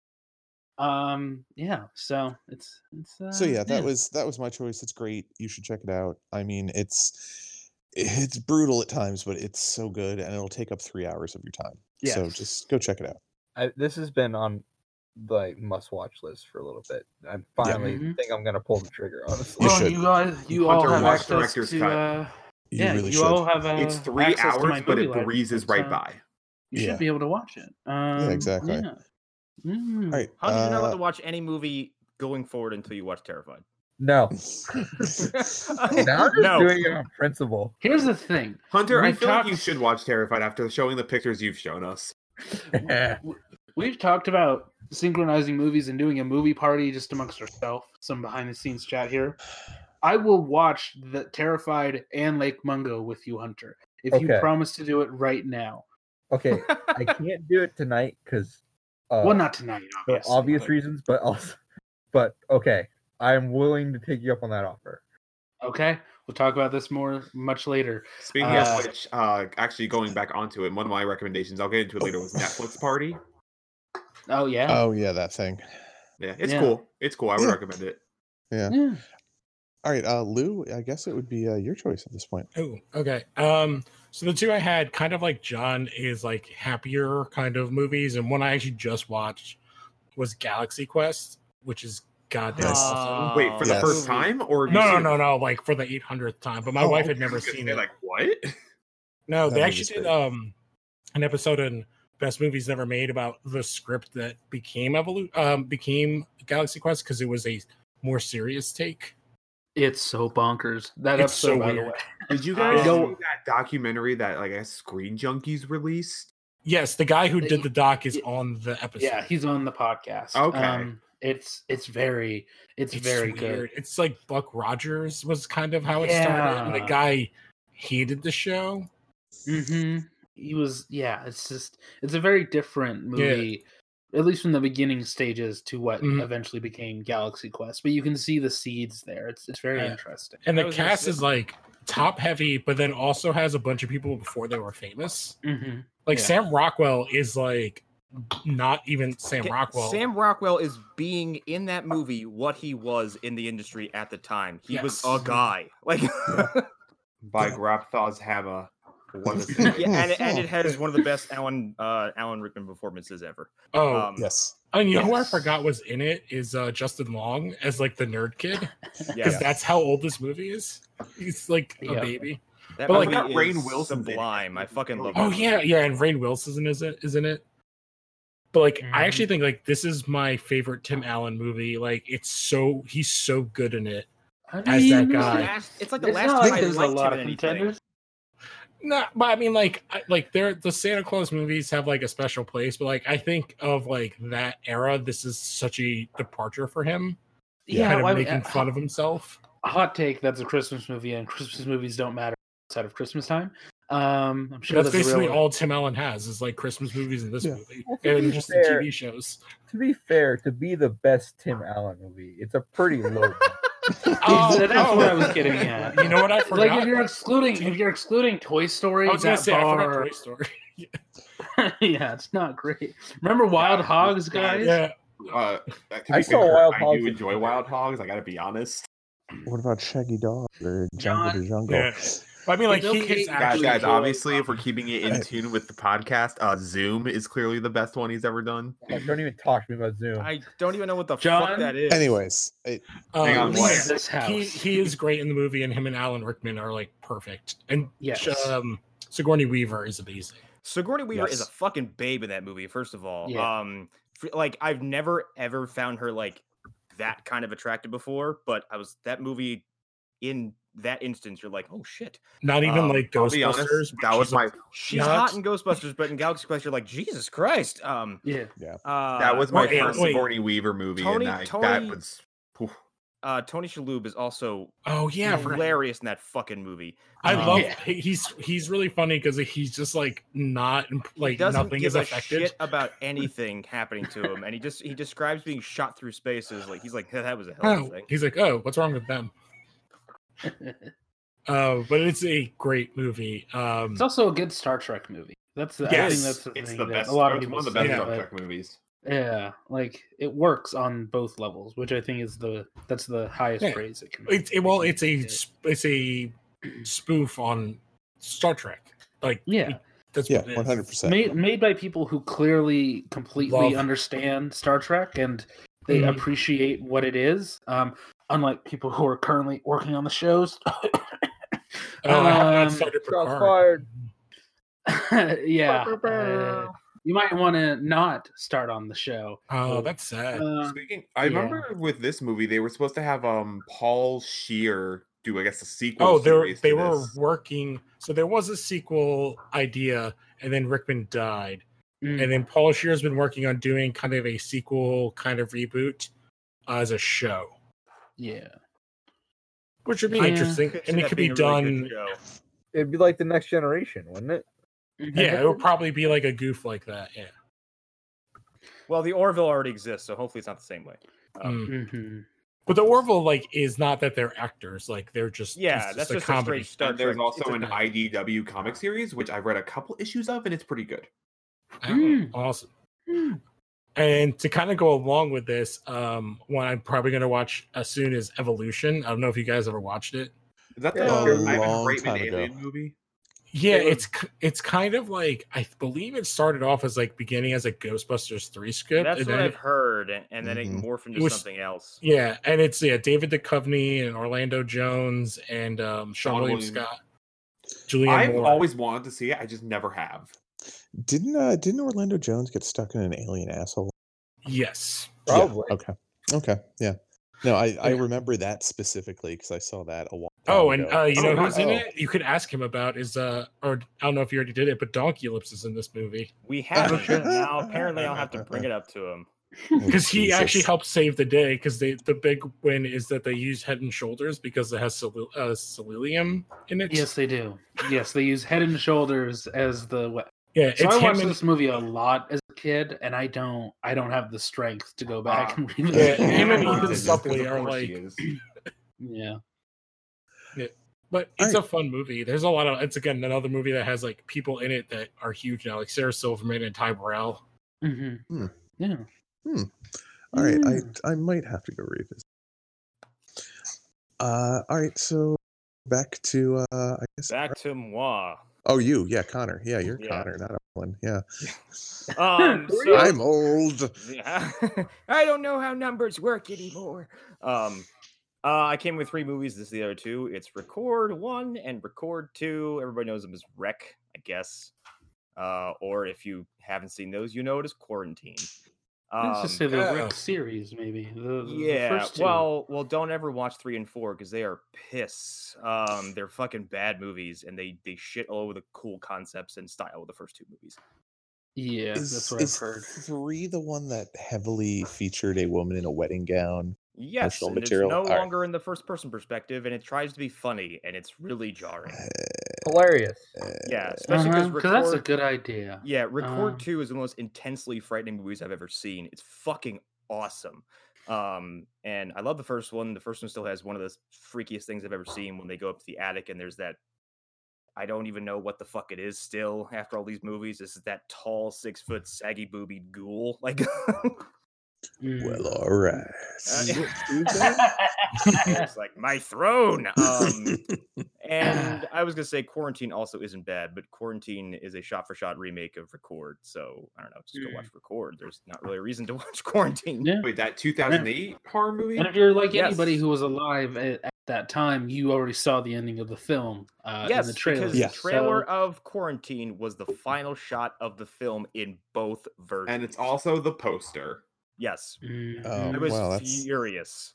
Um, yeah. So it's it's. Uh, so yeah, that was that was my choice. It's great. You should check it out. I mean, it's it's brutal at times, but it's so good, and it'll take up three hours of your time. So just go check it out. I, this has been on the must watch list for a little bit. I finally Mhm. think I'm gonna pull the trigger. Honestly, You Well, you guys, you all have watch access to. Uh, You yeah, really you should. all have. Uh, It's three access to my hours, but it breezes so, right uh, by. You Yeah. should be able to watch it. Um, exactly. Yeah. Mm. All right. How do you not allowed uh, to watch any movie going forward until you watch Terrified? No. now I'm just no. doing it on principle. Here's the thing. Hunter, I We've feel like you should watch Terrified after showing the pictures you've shown us. We've talked about synchronizing movies and doing a movie party just amongst ourselves. Some behind the scenes chat here. I will watch the Terrified and Lake Mungo with you, Hunter. If you Okay. promise to do it right now. okay, I can't do it tonight because uh, well, not tonight, for obviously. obvious but- reasons, but also, but okay, I am willing to take you up on that offer. Okay, we'll talk about this more much later. Speaking Uh, of which, uh, actually going back onto it, one of my recommendations, I'll get into it later, was Netflix Party. Oh yeah, Oh yeah, that thing. Yeah, it's Yeah. cool. It's cool. I would Yeah. recommend it. Yeah. yeah. All right, uh, Lou. I guess it would be uh, your choice at this point. Oh, okay. Um, so the two I had, kind of like John, is like happier kind of movies, and one I actually just watched was Galaxy Quest, which is goddamn Nice. awesome. Wait, for Yes. the first time, or No, no, no, no, like for the 800th time. But my Oh, wife had never I was gonna seen it. Like what? No, That they actually did um an episode in Best Movies Never Made about the script that became Evolu- um became Galaxy Quest because it was a more serious take. It's so bonkers. That It's episode, so by the way. Did you guys know- see that documentary that like I guess Screen Junkies released? Yes, the guy who did the doc is on the episode. Yeah, he's on the podcast. Okay. Um, it's it's very it's, It's very weird. good. It's like Buck Rogers was kind of how it started. And the guy hated the show. hmm He was yeah. It's just it's a very different Yeah. movie, at least from the beginning stages to what Mhm. eventually became Galaxy Quest. But you can see the seeds there. It's it's very Yeah. interesting. And the cast say- is like top heavy, but then also has a bunch of people before they were famous. hmm Like Yeah. Sam Rockwell is like not even Sam Rockwell. Sam Rockwell is being in that movie what he was in the industry at the time. He was a guy. Like By Grabthar's Hammer. What is yeah, and, it- and it has one of the best Alan uh, Alan Rickman performances ever. oh, Um, Yes. and you know who I forgot was in it is uh, Justin Long as like the nerd kid because yes. that's how old this movie is. He's like a Yeah. baby. That but, like, movie got Rainn is Wilson's in it. sublime. I fucking love. Oh that yeah, yeah, and Rainn Wilson is it isn't it? But like I actually Mhm. think like this is my favorite Tim Allen movie. Like it's so he's so good in it. I As that guy. Last- it's like the It's last time like I there's a lot of contenders. No, but I mean like I, like they're the Santa Claus movies have like a special place, but like I think of like that era, this is such a departure for him. Yeah, kind of well, making uh, fun of himself. hot take that's a Christmas movie, and Christmas movies don't matter outside of Christmas time. Um, I'm But sure that's that's, basically real- all Tim Allen has is like Christmas movies and this Yeah. movie. Well, to And be just the fair- TV shows. To be fair, to be the best Tim Allen movie, it's a pretty low. bar. Oh, that's what I was oh. getting at. You know what I forgot? like if you're excluding if you're excluding Toy Story, I was gonna that say I forgot Toy Story. yeah, it's not great. Remember Wild Hogs, guys? yeah. Uh, I be saw fair, Wild I Hogs do in enjoy Wild Hogs. I gotta be honest. What about Shaggy Dog or Jungle John- to Jungle? Yeah. I mean, like It's he okay is to Guys, actually. guys, obviously, if we're keeping it in tune with the podcast, uh, Zoom is clearly the best one he's ever done. Like, don't even talk to me about Zoom. I don't even know what the John? fuck that is. Anyways, it, Hang on, um, Leave what? this house. he he is great in the movie, and him and Alan Rickman are like perfect. And Yes. um, Sigourney Weaver is amazing. Sigourney Weaver is a fucking babe in that movie. First of all, Yeah. um, f- like I've never ever found her like that kind of attractive before, but I was that movie in that instance. You're like, oh shit, Not even Um, like I'll be honest, Ghostbusters. that was my she's Yeah, hot in Ghostbusters, but in Galaxy Quest, you're like, Jesus Christ. Um, yeah. uh, that was my Well, first wait. Sigourney Weaver movie, Tony- and I, that Tony- was oof. uh, Tony Shalhoub is also Oh yeah, I forgot. hilarious in that fucking movie. I Um, love. Yeah. He's he's really funny because he's just like not imp- He like doesn't nothing give is a affected. shit about anything happening to him, and he just he describes being shot through spaces like he's like that was a hell of a Oh, thing. he's like, oh, what's wrong with them? Uh, but it's a great movie. Um, It's also a good Star Trek movie. That's the, I Yes, think that's the it's thing the best. a lot of it's people one of the best Yeah. Star Trek movies. Yeah, like it works on both levels, which I think is the that's the highest Yeah. praise it can. it's it, well, it's a Yeah. it's a spoof on Star Trek. Like Yeah. that's yeah, what it is. one hundred percent. made made by people who clearly completely Love. understand Star Trek and they Mhm. appreciate what it is. Um, unlike people who are currently working on the shows. Oh, I have not Um, started Picard. fired. yeah, uh, you might want to not start on the show. Oh, that's sad. Uh, Speaking, I yeah. remember with this movie, they were supposed to have um Paul Scheer do, I guess, a sequel. oh, they were they were this. working. So there was a sequel idea, and then Rickman died, mm, and then Paul Scheer's been working on doing kind of a sequel kind of reboot uh, as a show, yeah. which would be Yeah. interesting, and it could be being a really done. It'd be like the next generation, wouldn't it? Yeah, it would probably be like a goof like that. Yeah. Well, the Orville already exists, so hopefully it's not the same way. Um, Mm. Mhm. But the Orville like is not that they're actors, like they're just Yeah, it's that's a just a comedy. straight Star there's also an IDW comic series, which I've read a couple issues of, and it's pretty good. Oh, Mm. awesome. Mm. And to kind of go along with this, um, one I'm probably going to watch as soon as Evolution. I don't know if you guys ever watched it. Is that the Yeah, a Ivan long Reitman time ago. alien movie? Yeah, It it's it's kind of like I believe it started off as like beginning as a Ghostbusters three script. That's and what then I've it- heard, and, and then Mhm. it morphed into It was- something else. yeah, and it's yeah David Duchovny and Orlando Jones and um, Sean Sean William William- Scott, Julianne I've Moore. always wanted to see it. I just never have. Didn't uh, didn't Orlando Jones get stuck in an alien asshole? yes. Yeah, Probably. Okay. Okay. Yeah. No, I, I remember that specifically because I saw that a while. Oh, and ago. uh, you know Oh, who's in it? You could ask him about is uh, or I don't know if you already did it, but Donkey Lips is in this movie We haven't. now apparently I'll have to bring it up to him. because he actually Jesus. helped save the day. Because they the big win is that they use Head and Shoulders because it has cel- uh, selenium in it. Yes, they do. Yes, they use Head and Shoulders as the. We- yeah, So it's I watched and this movie a lot as a kid, and I don't. I don't have the strength to go back Ah. and Yeah, revisit. him and it. Ethan Just 'cause are like- is. Yeah. But it's Alright. a fun movie. There's a lot of. It's again another movie that has like people in it that are huge now, like Sarah Silverman and Ty Burrell. hmm Hmm. Yeah. All right, Mm. I I might have to go revisit. Uh, all right, so back to uh, I guess. Back to moi. Oh, you, yeah, Connor, yeah, you're Yeah. Connor, not Owen, yeah. Um, so, I'm old. Yeah. I don't know how numbers work anymore. Um, uh, I came with three movies. This is the other two. It's Record One and Record Two. Everybody knows them as Rec, I guess. Uh, or if you haven't seen those, you know it as Quarantine. Let's Um, just say the yeah. Rick series, maybe. The, the- the yeah, first two. well, well, don't ever watch three and four because they are piss. Um, they're fucking bad movies, and they they shit all over the cool concepts and style of the first two movies. yeah, that's what I've heard. three the one that heavily featured a woman in a wedding gown? Yes, and material? it's no Alright. longer in the first person perspective, and it tries to be funny, and it's really jarring. Hilarious. Yeah, especially because Because Uh-huh, that's a good idea. Yeah, Record Uh, Two is the most intensely frightening movies I've ever seen. It's fucking awesome. Um, and I love the first one. The first one still has one of the freakiest things I've ever seen when they go up to the attic and there's that. I don't even know what the fuck it is still after all these movies. This is that tall, six foot, saggy boobied ghoul. Like, mm. Well, all right. it's like my throne. Um, and I was gonna say Quarantine also isn't bad, but Quarantine is a shot for shot remake of Record. So I don't know, just go watch Record. There's not really a reason to watch Quarantine. yeah. Wait, that 2008 horror movie? And if you're like anybody who was alive at, at that time, you already saw the ending of the film uh, yes, in the trailer. because Yeah. the trailer So- of Quarantine was the final shot of the film in both versions. And it's also the poster. Yes. Oh, I was wow, that's furious.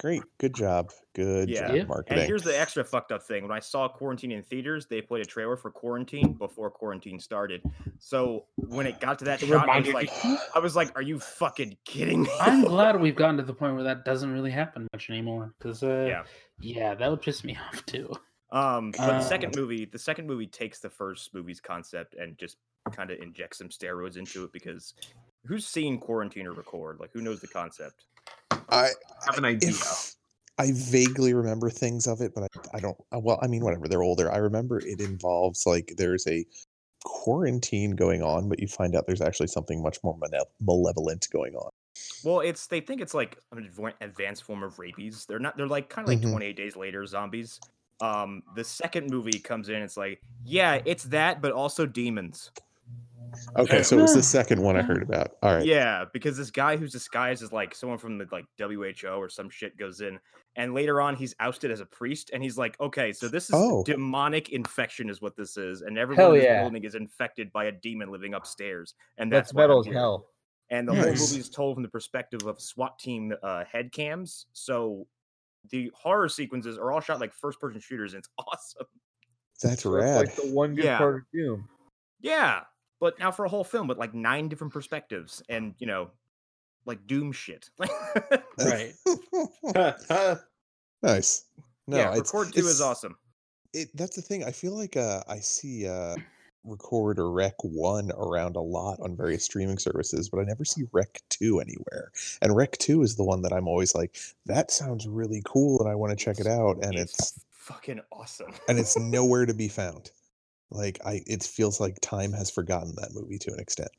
great. Good job. Good Yeah. job Yeah. marketing. And here's the extra fucked up thing: when I saw Quarantine in theaters, they played a trailer for Quarantine before Quarantine started. So when it got to that It shot, I was reminded like, you- I was like, "Are you fucking kidding me?" I'm glad we've gotten to the point where that doesn't really happen much anymore. Because uh, Yeah. yeah, that would piss me off too. Um, but the second movie, the second movie takes the first movie's concept and just kind of injects some steroids into it because who's seen Quarantine or Record? Like, who knows the concept? I have an idea. if- I vaguely remember things of it, but I, I don't. uh, Well, I mean, whatever. They're older. I remember it involves like there's a quarantine going on, but you find out there's actually something much more malevolent going on. Well, it's they think it's like an advanced form of rabies. They're not. They're like kind of like Mhm. 28 days later zombies. Um, the second movie comes in. It's like, yeah, it's that, but also demons. Okay, so it was the second one I heard about. All right. Yeah, because this guy who's disguised as like someone from the like WHO or some shit goes in, and later on he's ousted as a priest, and he's like, okay, so this is Oh. demonic infection, is what this is, and everyone in this yeah. building is infected by a demon living upstairs, and that's, That's why I'm metal as hell. And the whole movie is told from the perspective of SWAT team uh, head cams, so the horror sequences are all shot like first person shooters, and it's awesome. That's So it's rad. like the one good Yeah. part of Doom. Yeah, but now for a whole film with like nine different perspectives, and you know, like Doom shit. Right. nice. No, yeah, it's, record two it's- is awesome. It, that's the thing. I feel like uh, I see uh, record or rec one around a lot on various streaming services, but I never see rec two anywhere. And rec two is the one that I'm always like, that sounds really cool, and I want to check it out. And it's fucking awesome. and it's nowhere to be found. Like I, it feels like time has forgotten that movie to an extent.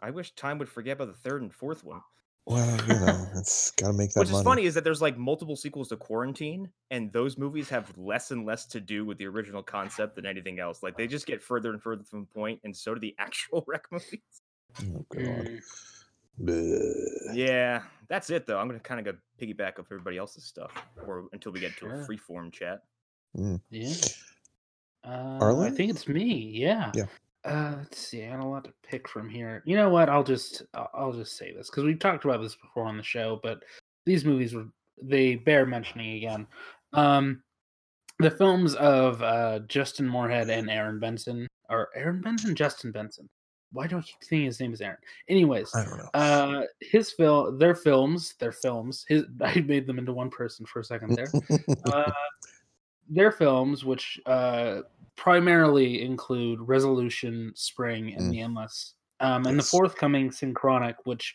I wish time would forget about the third and fourth one. Well, you know, it's got to make that Which money. is funny is that there's like multiple sequels to Quarantine, and those movies have less and less to do with the original concept than anything else. Like they just get further and further from the point, and so do the actual Rec movies. Oh god. Mm, Bleh. Yeah, that's it though. I'm gonna kind of go piggyback off everybody else's stuff, or until we get to Sure. a freeform chat. yeah. Uh, I think it's me. Yeah. Yeah. Uh, let's see. I got a lot to pick from here. You know what? I'll just I'll, I'll just say this because we've talked about this before on the show, but these movies were they bear mentioning again. Um, the films of uh, Justin Moorhead and Aaron Benson, or Aaron Benson, Justin Benson. Why do I keep thinking his name is Aaron? Anyways, I don't know. uh, his film, their films, their films. His, I made them into one person for a second there. uh, their films, which uh, primarily include Resolution, Spring, and Mm. The Endless, um, and the forthcoming Synchronic, which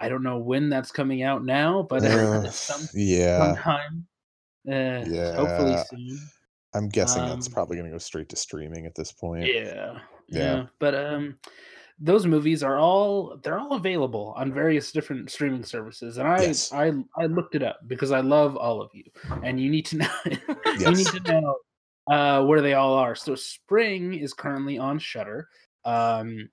I don't know when that's coming out now, but Uh, some, yeah, sometime. Uh, hopefully soon. I'm guessing it's um, probably going to go straight to streaming at this point. Yeah, yeah. Yeah. But um, those movies are all they're all available on various different streaming services, and I Yes. I I looked it up because I love all of you, and you need to know you need to know uh, where they all are. So Spring is currently on Shudder. Um,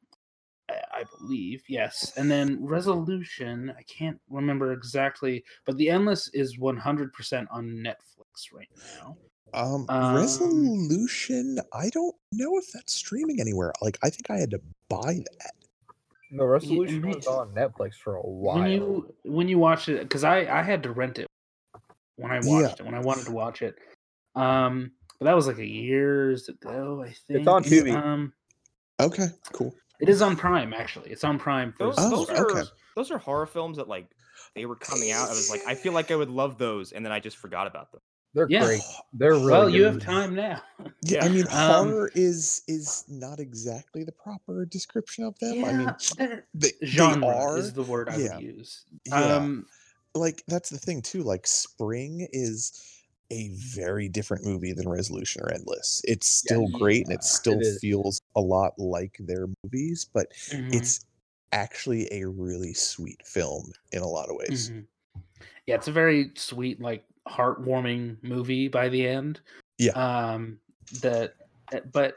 I- I believe yes, and then Resolution. I can't remember exactly, but The Endless is one hundred percent on Netflix right now. Um, Um, Resolution. I don't know if that's streaming anywhere. Like, I think I had to buy that. No, Resolution me was on Netflix for a while. when you when you watch it because i i had to rent it when i Yeah. watched it when i wanted to watch it um but that was like a years ago i think It's on Tubi. um Okay, cool. it is on prime actually it's on prime for Those, Oh, those are okay. those are horror films that like they were coming out. I was like, I feel like I would love those, and then I just forgot about them. They're Yeah. great. They're really well you have time now Yeah, I mean, Um, horror is is not exactly the proper description of them. I mean, they're- they, they genre are is the word i yeah. would use Yeah. um like that's the thing too. Like, Spring is a very different movie than Resolution or Endless. It's still great and it still is. feels a lot like their movies, but mhm, it's actually a really sweet film in a lot of ways. mhm. yeah it's a very sweet like heartwarming movie by the end Yeah. um that uh, but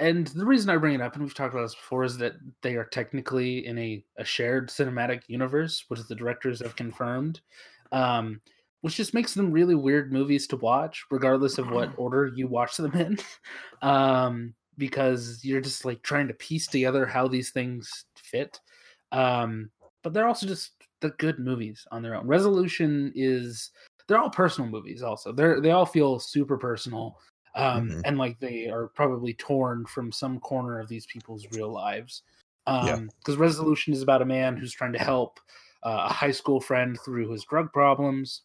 and the reason i bring it up and we've talked about this before is that they are technically in a, a shared cinematic universe which the directors have confirmed um which just makes them really weird movies to watch regardless of what order you watch them in. Um because you're just like trying to piece together how these things fit. Um but they're also just the good movies on their own. Resolution is they're all personal movies also. They're they all feel super personal um Mhm. and like they are probably torn from some corner of these people's real lives. Yeah. um because resolution is about a man who's trying to help uh, a high school friend through his drug problems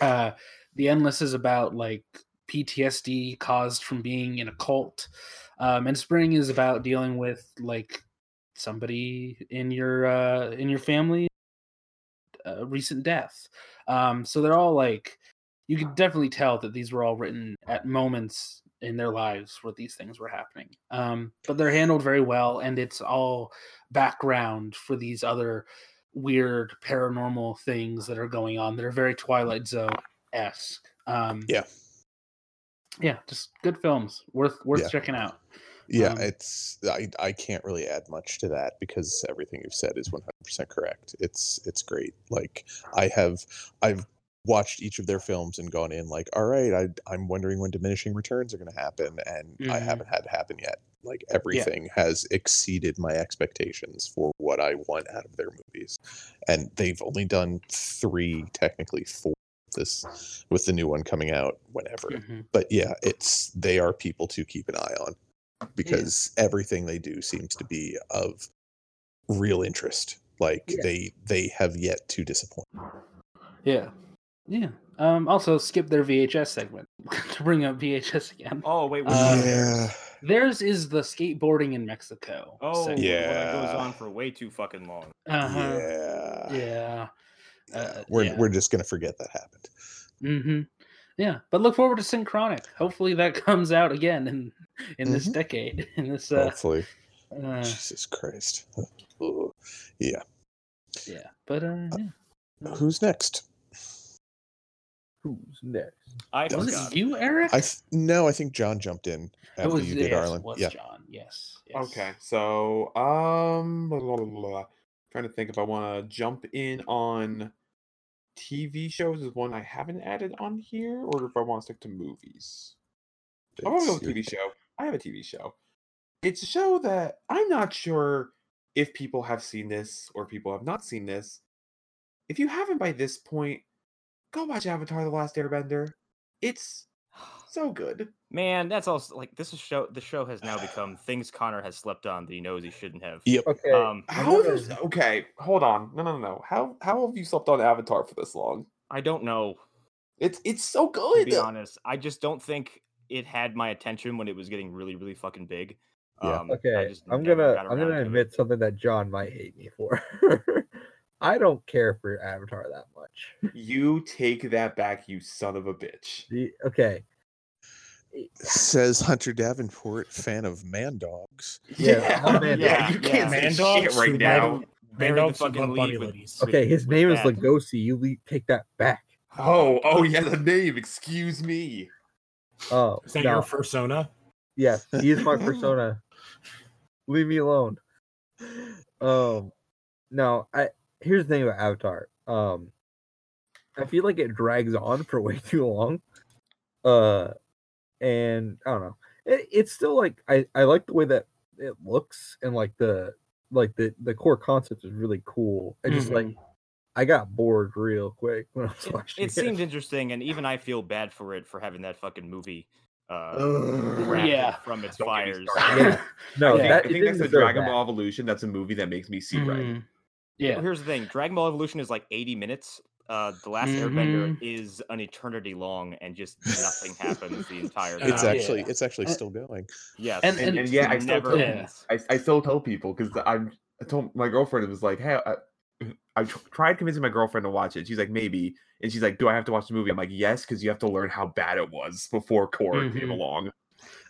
uh the endless is about like ptsd caused from being in a cult um and spring is about dealing with like somebody in your uh in your family uh, recent death. Um so they're all like you could definitely tell that these were all written at moments in their lives where these things were happening. Um but they're handled very well and it's all background for these other weird paranormal things that are going on that are very twilight zone esque um Yeah. yeah just good films worth worth Yeah. checking out Yeah, Um, it's I I can't really add much to that because everything you've said is 100% correct. It's it's great. Like I have I've watched each of their films and gone in like, all right, I I'm wondering when diminishing returns are going to happen and I Mhm. haven't had it happen yet. Like everything has exceeded my expectations for what I want out of their movies. And they've only done 3 technically 4 this with the new one coming out whenever Mhm. but yeah, it's they are people to keep an eye on because everything they do seems to be of real interest. Like Yeah. they they have yet to disappoint. yeah yeah um also skip their vhs segment to bring up vhs again Oh wait, what's Uh, on there? Theirs is the skateboarding in mexico Oh, segment. yeah. that goes on for way too fucking long. uh-huh. Yeah. yeah uh, We're yeah. we're just gonna forget that happened. hmm Yeah, but look forward to Synchronic. Hopefully that comes out again in in this Mhm. decade. In this, uh, Hopefully. uh Jesus Christ. Yeah. yeah. But uh, yeah. Who's next? Who's next? I was forgot. it you, Eric? I th- no, I think John jumped in after was you did, yes, Arlen. was Yeah. John. Yes. yes. Okay, so um, blah, blah, blah, blah, blah. trying to think if I want to jump in on TV shows is one I haven't added on here, or if I want to stick to movies. I want to go with TV show. I have a TV show. It's a show that I'm not sure if people have seen this or people have not seen this. If you haven't by this point, go watch Avatar: The Last Airbender. It's so good. Man, that's also like this is show. The show has now become things Connor has slept on that he knows he shouldn't have. Yep. Okay. Um, I'm How gonna- is okay? Hold on. No, no, no, no. How how have you slept on Avatar for this long? I don't know. It's it's so good. To be honest, I just don't think it had my attention when it was getting really, really fucking big. Yeah. Um, I Okay, just I'm gonna I'm gonna to it. admit something that John might hate me for. I don't care for Avatar that much. You take that back, you son of a bitch. The- okay, Says Hunter Davenport, fan of man dogs. Yeah, I'm Man Yeah, you can't Man say dogs shit right now. love- Bury Man dogs fucking love lead bunny with- with- okay, his name is that. Legosi. You le- take that back. Oh, oh yeah, the name. Excuse me. Oh, Is that no. your persona? Yes, he is my persona. Leave me alone. Um, no, I here's the thing about Avatar. Um, I feel like it drags on for way too long. Uh, and I don't know. It, it's still like I I like the way that it looks and like the like the the core concept is really cool. I just like I got bored real quick when I was watching It seemed interesting, and even I feel bad for it for having that fucking movie. Uh, Yeah. from its Don't fires. Yeah. No, I think, that, I think that's didn't the deserve Dragon that. Ball Evolution. That's a movie that makes me see red. Mhm. Yeah. Well, here's the thing: Dragon Ball Evolution is like 80 minutes. Uh, the Last Mhm. Airbender is an eternity long, and just nothing happens the entire time. It's actually yeah. it's actually still going. yes, and- And, and- and yeah, I still never tell, Yeah. I, I still tell people because I'm I told my girlfriend it was like, hey, I, I tried convincing my girlfriend to watch it. She's like, maybe, and she's like, do I have to watch the movie? I'm like, yes, because you have to learn how bad it was before Korra came Mhm. along.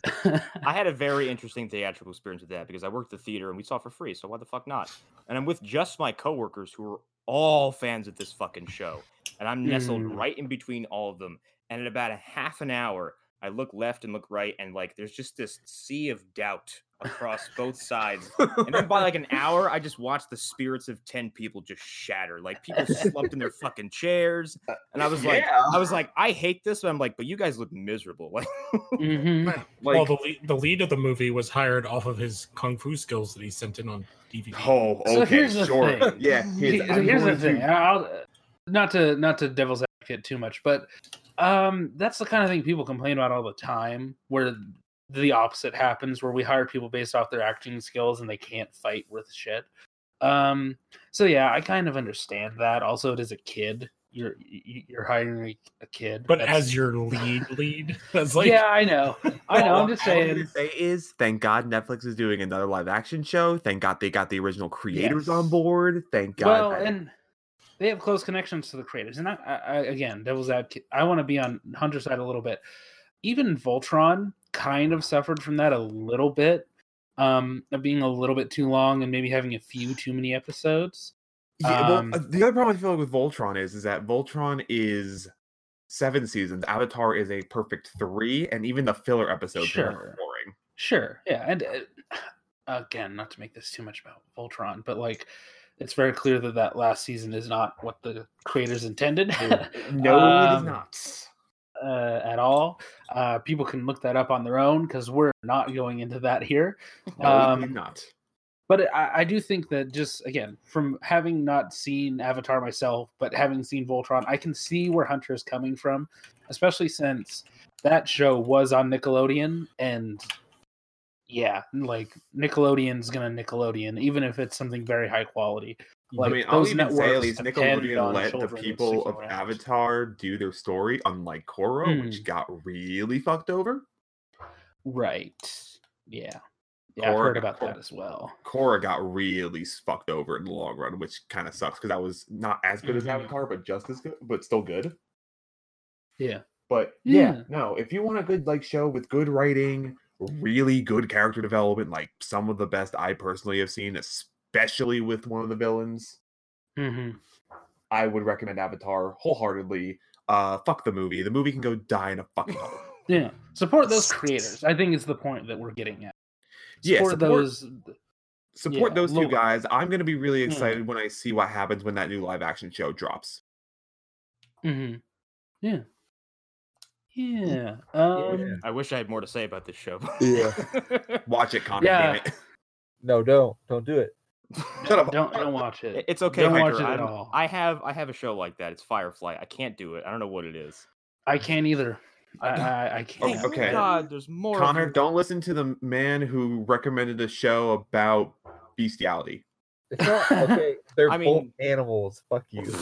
I had a very interesting theatrical experience with that because I worked the theater and we saw for free, so why the fuck not? And I'm with just my coworkers who are all fans of this fucking show, and I'm nestled Mm. right in between all of them. And in about a half an hour, I look left and look right, and like there's just this sea of doubt across both sides. And then by like an hour, I just watched the spirits of ten people just shatter. Like people slumped in their fucking chairs, and I was like, I was like, I hate this, but I'm like, but you guys look miserable. Like, Mhm. Like, well, the lead, the lead of the movie was hired off of his kung fu skills that he sent in on DVD. oh, okay, So here's the sure, thing. yeah. He- his- I'm here's the thing. to- I'll, not to not to devil's advocate too much, but um, that's the kind of thing people complain about all the time, where the opposite happens, where we hire people based off their acting skills and they can't fight worth shit. Um, so yeah, I kind of understand that. Also, it is a kid. You're you're hiring a, a kid, But That's- as your lead lead, that's like yeah, I know, I know. I'm just all saying. gonna say is, thank God Netflix is doing another live action show. Thank God they got the original creators on board. Thank God. well, that- and they have close connections to the creators. And I, I, I again, devil's advocate, I want to be on Hunter's side a little bit. Even Voltron kind of suffered from that a little bit, um, of being a little bit too long and maybe having a few too many episodes. Yeah, Um, uh, the other problem I feel like with Voltron is, is that Voltron is seven seasons. Avatar is a perfect three, and even the filler episodes are boring. Sure, yeah, and uh, again, not to make this too much about Voltron, but like. It's very clear that that last season is not what the creators intended. No, it is Um, not. Uh, at all. Uh, people can look that up on their own because we're not going into that here. No, um, not. But I, I do think that just again, from having not seen Avatar myself, but having seen Voltron, I can see where Hunter is coming from, especially since that show was on Nickelodeon and yeah, like Nickelodeon's gonna Nickelodeon, even if it's something very high quality. Like I mean, I'll even say at least Nickelodeon let the people of. Avatar do their story, unlike Korra, which Mm. got really fucked over. Right. Yeah. Yeah, I've heard about Korra- that as well. Korra got really fucked over in the long run, which kind of sucks because that was not as good as Mhm. Avatar, but just as good, but still good. Yeah. But yeah, Yeah. no, if you want a good like show with good writing, really good character development, like some of the best I personally have seen, especially with one of the villains, hmm I would recommend Avatar wholeheartedly. Uh, fuck the movie. The movie can go die in a fucking hole. Yeah, support those creators. I think is the point that we're getting at. Yeah, Support, support- those. Support Yeah, those two look- guys. I'm gonna be really Hmm. excited when I see what happens when that new live action show drops. hmm Yeah. Yeah. Um, Yeah. I wish I had more to say about this show. Yeah. Watch it, Connor. Yeah. Damn it. No, don't don't do it. Shut up. Don't don't watch it. It's okay, Don't Hiker. watch it at I'm- all. I have I have a show like that. It's Firefly. I can't do it. I don't know what it is. I can't either. I I, I oh can't. Oh, okay. God, there's more. Connor, don't listen to the man who recommended a show about bestiality. It's not okay. They're I both mean- animals. Fuck you.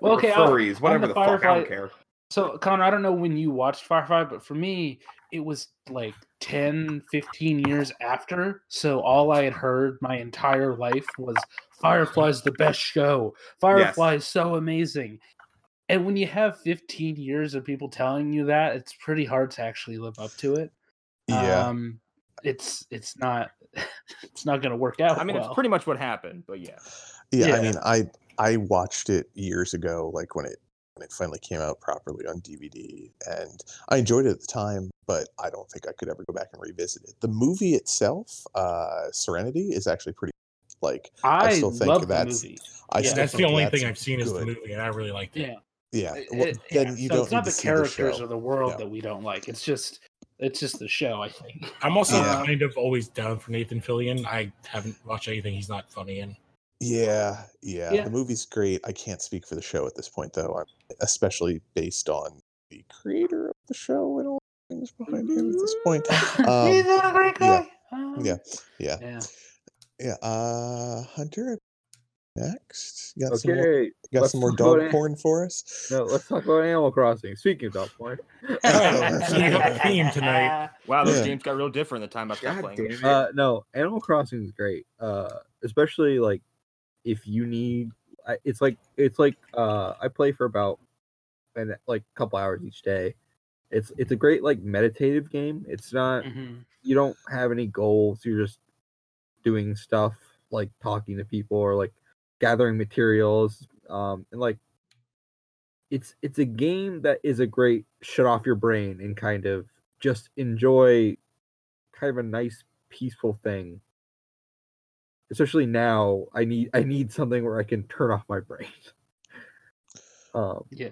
Well, Or okay, I'll- furries, on whatever the the, fuck. I don't care. So, Connor, I don't know when you watched Firefly, but for me, it was like 10, 15 years after. So, all I had heard my entire life was Firefly's the best show. Firefly is so amazing. And when you have 15 years of people telling you that, it's pretty hard to actually live up to it. Yeah. Um, it's it's not it's not going to work out. I mean, well. it's pretty much what happened. But yeah, yeah, Yeah. I mean, I I watched it years ago, like when it when it finally came out properly on DVD, and I enjoyed it at the time. But I don't think I could ever go back and revisit it. The movie itself, uh, Serenity, is actually pretty. Like I, I still think love the that's- movie. I Yeah. That's the only that's thing I've seen is the movie, and I really liked it. Yeah. Yeah, well, it- then yeah, you so don't it's not the characters show. or the world No. that we don't like. It's just it's just the show. I think. I'm also Yeah. kind of always down for Nathan Fillion. I haven't watched anything he's not funny in. Yeah, yeah, Yeah. The movie's great. I can't speak for the show at this point, though. I'm especially based on the creator of the show and all the things behind him at this point. Um, He's not a great yeah, guy. Um, yeah, yeah, Yeah. yeah. Uh, Hunter, next, you got some more, okay. you got some more dog it. porn for us? No, let's talk about Animal Crossing. Speaking of dog porn, Alright, so you have a theme tonight. wow, those Yeah. games got real different the time I stopped God playing. uh, no, Animal Crossing is great. Uh, especially like if you need, I- it's like it's like uh, I play for about and like a couple hours each day. It's it's a great like meditative game. It's not Mhm. you don't have any goals. You're just doing stuff like talking to people or like gathering materials. Um, and like it's it's a game that is a great shut off your brain and kind of just enjoy kind of a nice peaceful thing. Especially now, I need I need something where I can turn off my brain. Um, Yeah.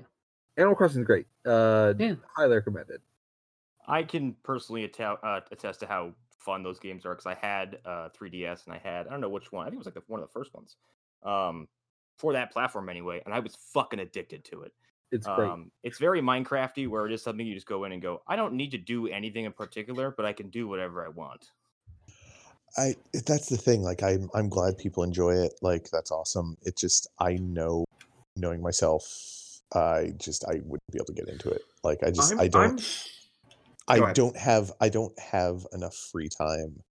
Animal Crossing is great. Uh, Yeah. highly recommended. I can personally atta- uh, attest to how fun those games are because I had uh, 3DS and I had I don't know which one. I think it was like the, one of the first ones um, for that platform anyway, and I was fucking addicted to it. It's great. Um, it's very Minecrafty, where it is something you just go in and go. I don't need to do anything in particular, but I can do whatever I want. I that's the thing. Like I'm I'm glad people enjoy it. Like that's awesome. It just I know knowing myself, I just I wouldn't be able to get into it. Like I just I'm, I don't I'm- Go I don't have I don't have enough free time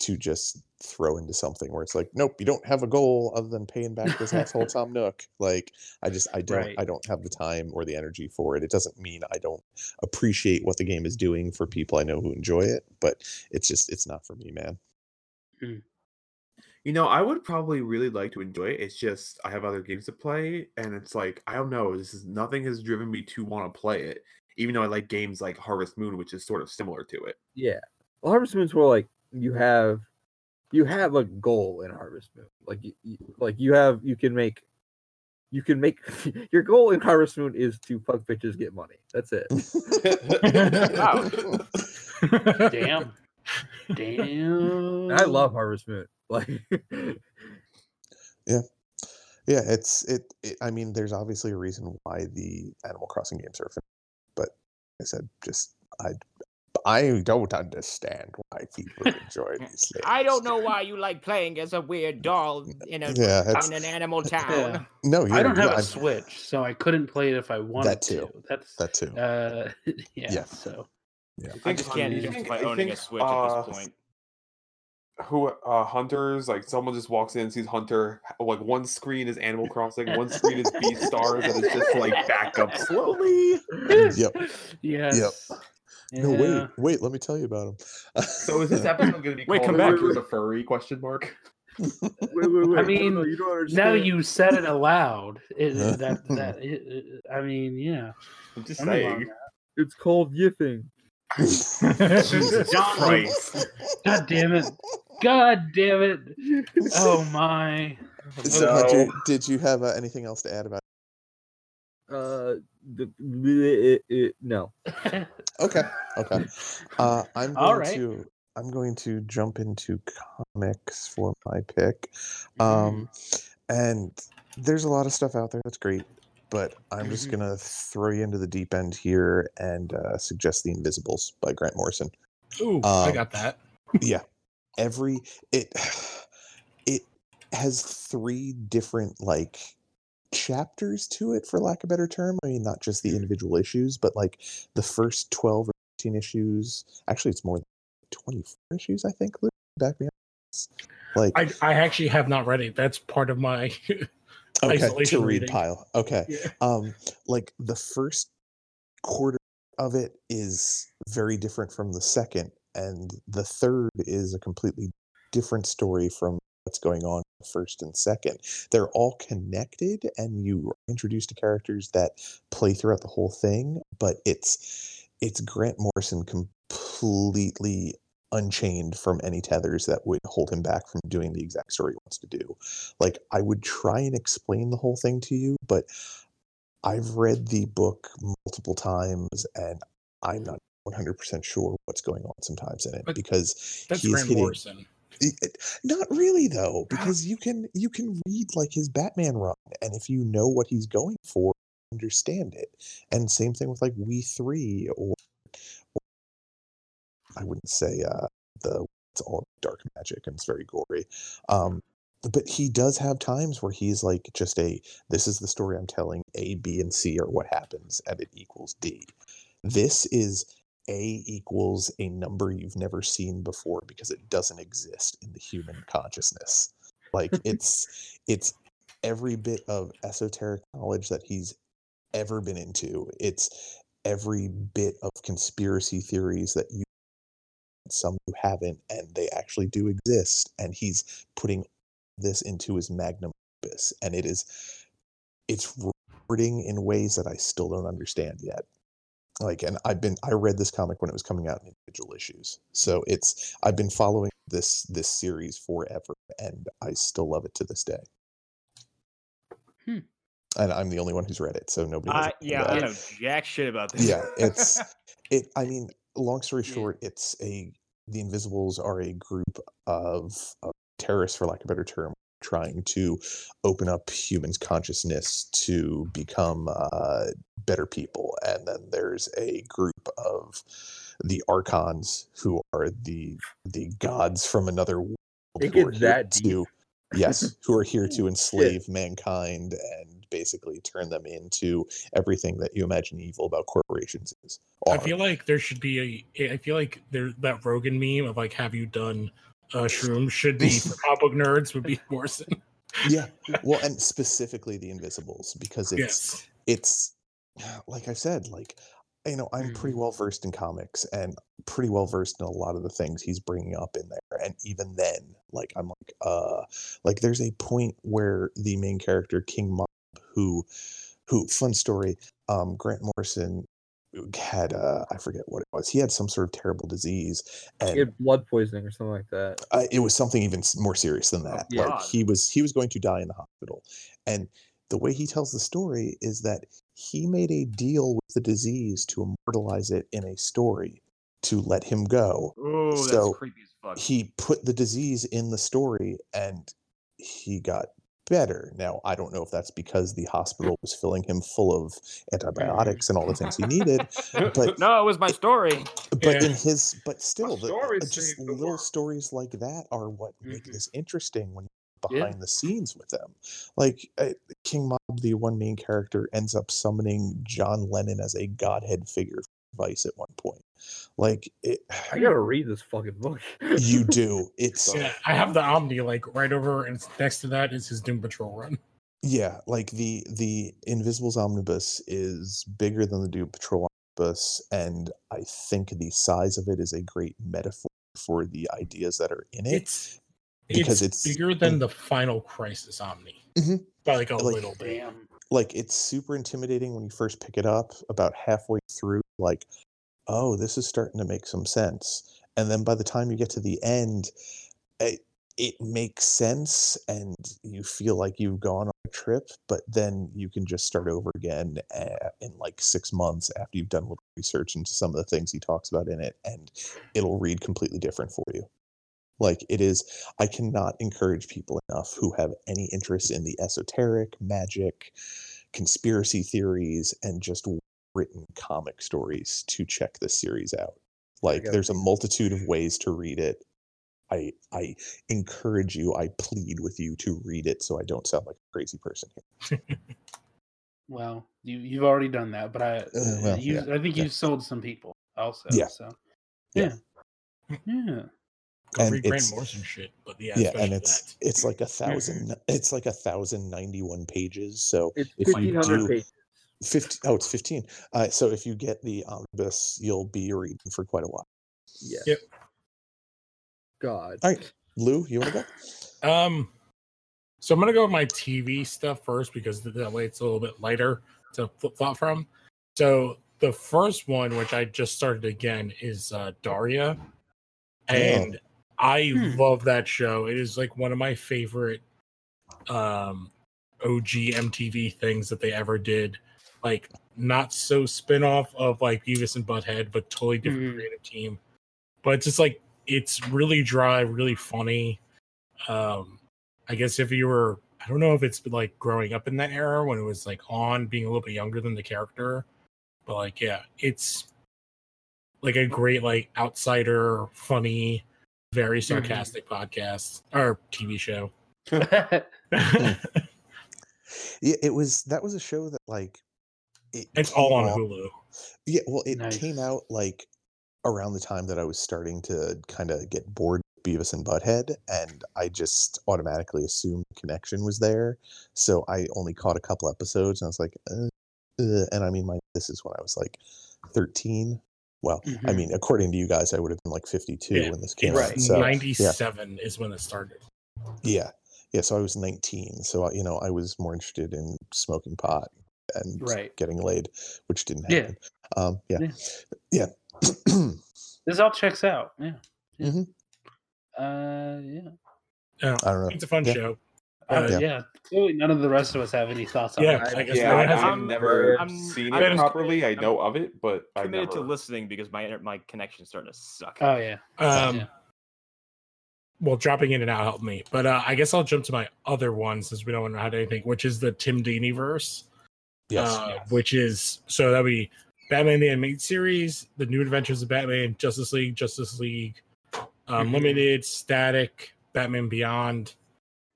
to just throw into something where it's like, nope, you don't have a goal other than paying back this asshole Tom Nook. Like I just I don't Right. I don't have the time or the energy for it. It doesn't mean I don't appreciate what the game is doing for people I know who enjoy it, but it's just it's not for me, man. Mm. You know, I would probably really like to enjoy it. It's just I have other games to play, and it's like I don't know. This is nothing has driven me to want to play it, even though I like games like Harvest Moon, which is sort of similar to it. Yeah. Well, Harvest Moon's more like you have you have a goal in Harvest Moon. Like you, you like you have you can make you can make your goal in Harvest Moon is to fuck bitches get money. That's it. Wow. Damn. Damn. I love Harvest Moon. Like Yeah, yeah. it's it, it. I mean, there's obviously a reason why the Animal Crossing games are, fin- but like I said just I, I don't understand why people enjoy these. I don't know why you like playing as a weird doll in a Yeah, it's, in an animal town. Yeah. no, yeah, I don't have yeah, a I'm- Switch, so I couldn't play it if I wanted that too. to. That's That too. uh yeah, Yeah. so I just can't I justify think- I owning a think, Switch at uh, this point. Who uh hunters like someone just walks in and sees Hunter like one screen is Animal Crossing, one screen is Beastars, and it's just like back up slowly. Yep. yes. No, Yeah. wait, wait. Let me tell you about him. So is this episode going to be Wait, come back. Hunter's a furry? Question mark. wait, wait, wait. I mean, no, you don't understand. Now you said it aloud. It, that that it, it- I mean, yeah. I'm just I don't saying. it's called yiffing. Jesus John- Christ. God damn it! God damn it! Oh my! So, No. Hunter, did you have uh, anything else to add about? Uh, the, it, it, no. Okay, okay. Uh, I'm going All right. to I'm going to jump into comics for my pick. Um, and there's a lot of stuff out there that's great, but I'm just Mhm. gonna throw you into the deep end here and uh, suggest The Invisibles by Grant Morrison. Ooh, I Um, got that. yeah every it it has three different like chapters to it for lack of a better term i mean not just the individual issues but like the first 12 or 15 issues actually it's more than 24 issues i think Luke, back me up like I, I actually have not read it. That's part of my okay to read reading. pile okay Yeah. um like the first quarter of it is very different from the second and the third is a completely different story from what's going on in the first and second they're all connected and you are introduced to characters that play throughout the whole thing but it's it's grant morrison completely unchained from any tethers that would hold him back from doing the exact story he wants to do. Like i would try and explain the whole thing to you but I've read the book multiple times and I'm not 100% sure what's going on sometimes in it But because That's he Grant hitting Morrison. it- not really though ah. because you can you can read like his Batman run and if you know what he's going for understand it. And same thing with like We3 or, or I wouldn't say uh the it's all dark magic and it's very gory um but he does have times where he's like just a this is the story I'm telling. A, B, and C are what happens, and it equals D. This is A equals a number you've never seen before because it doesn't exist in the human consciousness. Like it's it's every bit of esoteric knowledge that he's ever been into. It's every bit of conspiracy theories that you some who haven't and they actually do exist and he's putting this into his magnum opus and it is it's rewarding in ways that I still don't understand yet. Like and I've been I read this comic when it was coming out in individual issues. So it's I've been following this this series forever and I still love it to this day. Hmm. And I'm the only one who's read it, so nobody anything yeah, I know jack shit about this. yeah it's it i mean long story Yeah. short it's a the invisibles are a group of, of terrorists for lack of a better term trying to open up humans consciousness to become uh, better people and then there's a group of the archons who are the the gods from another world It are gets that deep? to yes who are here to enslave mankind and basically turn them into everything that you imagine evil about corporations is I feel like there should be a. I feel like there that Rogan meme of like, "Have you done uh, shrooms?" should be for comic book nerds. Would be Morrison. yeah well and specifically the invisibles because it's yes. it's like i said like you know i'm pretty Mhm. well versed in comics and pretty well versed in a lot of the things he's bringing up in there and even then like i'm like uh like there's a point where the main character king who who fun story um grant morrison had uh i forget what it was he had some sort of terrible disease and He had blood poisoning or something like that. uh, it was something even more serious than that. yeah. Like he was he was going to die in the hospital, and the way he tells the story is that he made a deal with the disease to immortalize it in a story to let him go. Oh, that's So, creepy as fuck. He put the disease in the story, and he got better. Now I don't know if that's because the hospital was filling him full of antibiotics and all the things he needed, but no, it was my story. but Yeah. in his but still the, stories uh, just little world. stories like that are what make Mhm. this interesting when you're Yeah. behind the scenes with them like uh, king mob the one main character ends up summoning john lennon as a godhead figure for vice at one point like it I gotta read this fucking book. you do it's Yeah, I have the Omni like right over, and next to that is his Doom Patrol run. Yeah, like the the Invisibles omnibus is bigger than the Doom Patrol omnibus, and I think the size of it is a great metaphor for the ideas that are in it. It's Because it's, it's- bigger than the Final Crisis Omni Mhm. by like a Like- little bit. Damn. Like it's super intimidating when you first pick it up. About halfway through, like, oh, this is starting to make some sense, and then by the time you get to the end, it, it makes sense and you feel like you've gone on a trip, but then you can just start over again uh, in like six months after you've done a little research into some of the things he talks about in it, and it'll read completely different for you. Like it is, I cannot encourage people enough who have any interest in the esoteric, magic, conspiracy theories, and just written comic stories to check this series out. Like gotta there's a multitude of ways to read it. I I encourage you, I plead with you to read it so I don't sound like a crazy person here. Well, you you've already done that, but I Uh, well, you yeah, I think yeah. you've sold some people also. Yeah. So Yeah. yeah. Yeah. Go And read Grant it's- Morrison shit, but yeah, Yeah, and it's that. it's like a thousand it's like a thousand ninety one pages. So It's If you do- pages. 50 oh it's 15 uh, so if you get the omnibus you'll be reading for quite a while Yeah. Yep. God. all right lou you want to go Um, so I'm gonna go with my TV stuff first because that way it's a little bit lighter to flip flop from. So the first one, which I just started again, is uh, Daria, and I Hmm. love that show. It is like one of my favorite um, OG MTV things that they ever did. Like not so spin off of like Beavis and Butthead, but totally different Mhm. creative team. But it's just like it's really dry, really funny. Um, I guess if you were, I don't know if it's like growing up in that era when it was like on, being a little bit younger than the character, but like yeah, it's like a great like outsider, funny, very sarcastic podcast or TV show. yeah it was that was a show that like it it's all on out- Hulu. yeah well it Nice. came out like around the time that i was starting to kind of get bored beavis and butthead and i just automatically assumed connection was there so i only caught a couple episodes and i was like uh, uh, and i mean my this is when i was like 13 well i Mhm. mean according to you guys i would have been like 52 Yeah, when this came It's out Right. so 97 is when it started. Yeah. Yeah. So I was 19. So, I- you know, I was more interested in smoking pot and Right. getting laid, which didn't Yeah. happen. Um, yeah. Yeah. Yeah. this all checks out. Yeah. yeah. Mhm. Uh yeah. Yeah, I don't know. it's a fun Yeah. show. Uh, Uh, yeah. Clearly none of the rest of us have any thoughts on Yeah, it. I guess Yeah, no one I- has I'm- any- never I'm- seen I'm it just- properly. I I'm know of it, but I've committed never. to listening because my inter- my connection's starting to suck. Oh yeah. Um, Yeah. well, dropping in and out helped me, but uh, I guess I'll jump to my other one since we don't know how to anything, which is the Timm Dini verse. Yes. uh, Yes. which is so that would be Batman the Animated Series, The New Adventures of Batman, Justice League, Justice League, um, Mhm. Limited, Static, Batman Beyond.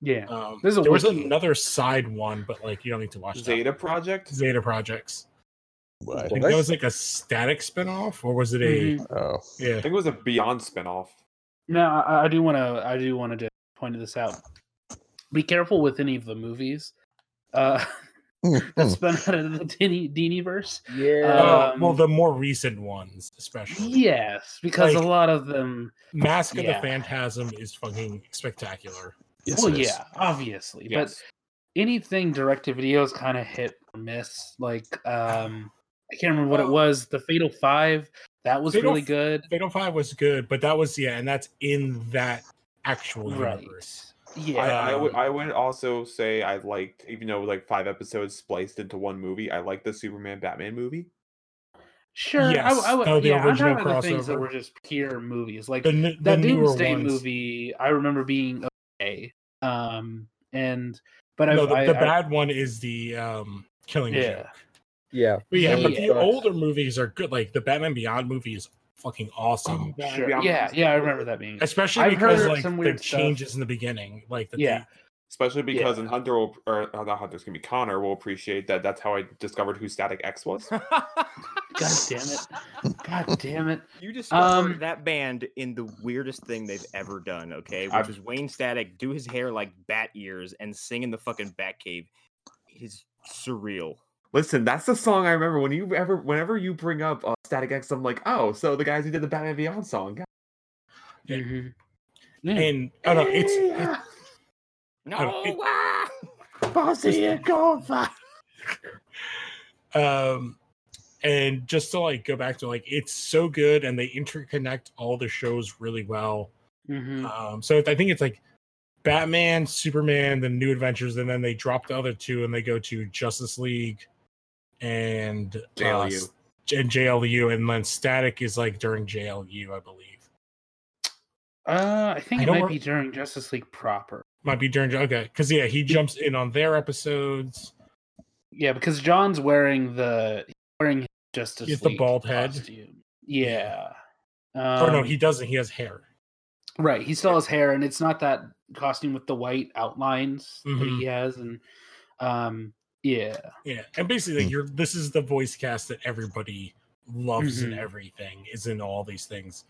Yeah. Um, There's a there was another side one, but like you don't need to watch that. Zeta Project. Zeta Projects. What? I think What? that was like a Static spinoff, or was it a? Mhm. Oh. Yeah, I think it was a Beyond spinoff. No, I, I do want to. I do want to just point this out. Be careful with any of the movies uh, that spun out of the Dini, Dini verse. Yeah. Uh, well, Um, the more recent ones, especially. Yes, because Like- a lot of them. Mask of Yeah. the Phantasm is fucking spectacular. Yes, well, yeah, obviously, but anything direct to video is kind of hit or miss. Like, um, I can't remember what it was. The Fatal Five that was Fatal really good. Fatal Five was good, but that was yeah, and that's in that actual Right. universe. Yeah. I, I would Um, I would also say I liked even though like five episodes spliced into one movie. I like the Superman Batman movie. Sure. I, Yes. I would, Oh, the yeah, I'm original talking about the things that were just pure movies. Like The, n- the that newer Doomsday movie, I remember being okay. Um, and but No, I, the, I, the I- bad one is the um, Killing Yeah. Joke. yeah. But yeah, but the older movies are good. Like the Batman Beyond movie is fucking awesome, Batman sure. Yeah, yeah, I remember that being. especially I've because like the weird stuff. changes in the beginning. Like the Yeah. Especially because Yeah. in Hunter will, or uh, not Hunter, it's gonna be Connor will appreciate that. That's how I discovered who Static X was. God damn it! God damn it! You discovered Um, that band in the weirdest thing they've ever done, okay? Which I've- is Wayne Static do his hair like bat ears and sing in the fucking Batcave. It is surreal. Listen, that's the song I remember. When you ever, whenever you bring up uh, Static X, I'm like, oh, so the guys who did the Batman Beyond song. God. Yeah. Mhm. Yeah. and oh don't it's, it's No, don't- it- ah! Bossy and Goldfire. Um, and just to like go back to like it's so good, and they interconnect all the shows really well. Mhm. Um, so I think it's like Batman, Superman, the New Adventures, and then they drop the other two and they go to Justice League and uh, JLU. and JLU, and then Static is like during JLU, I believe. Uh, I think I it might re- be during Justice League proper. Might be during okay, because yeah, he jumps in on their episodes. Yeah, because John's wearing the wearing his Justice He the League bald head. costume. Yeah. Um, or no, he doesn't. He has hair. right. He still has hair, and it's not that costume with the white outlines that Mhm. he has, and um, yeah, Yeah, and basically, Hmm. you're this is the voice cast that everybody loves and Mhm. everything is in all these things.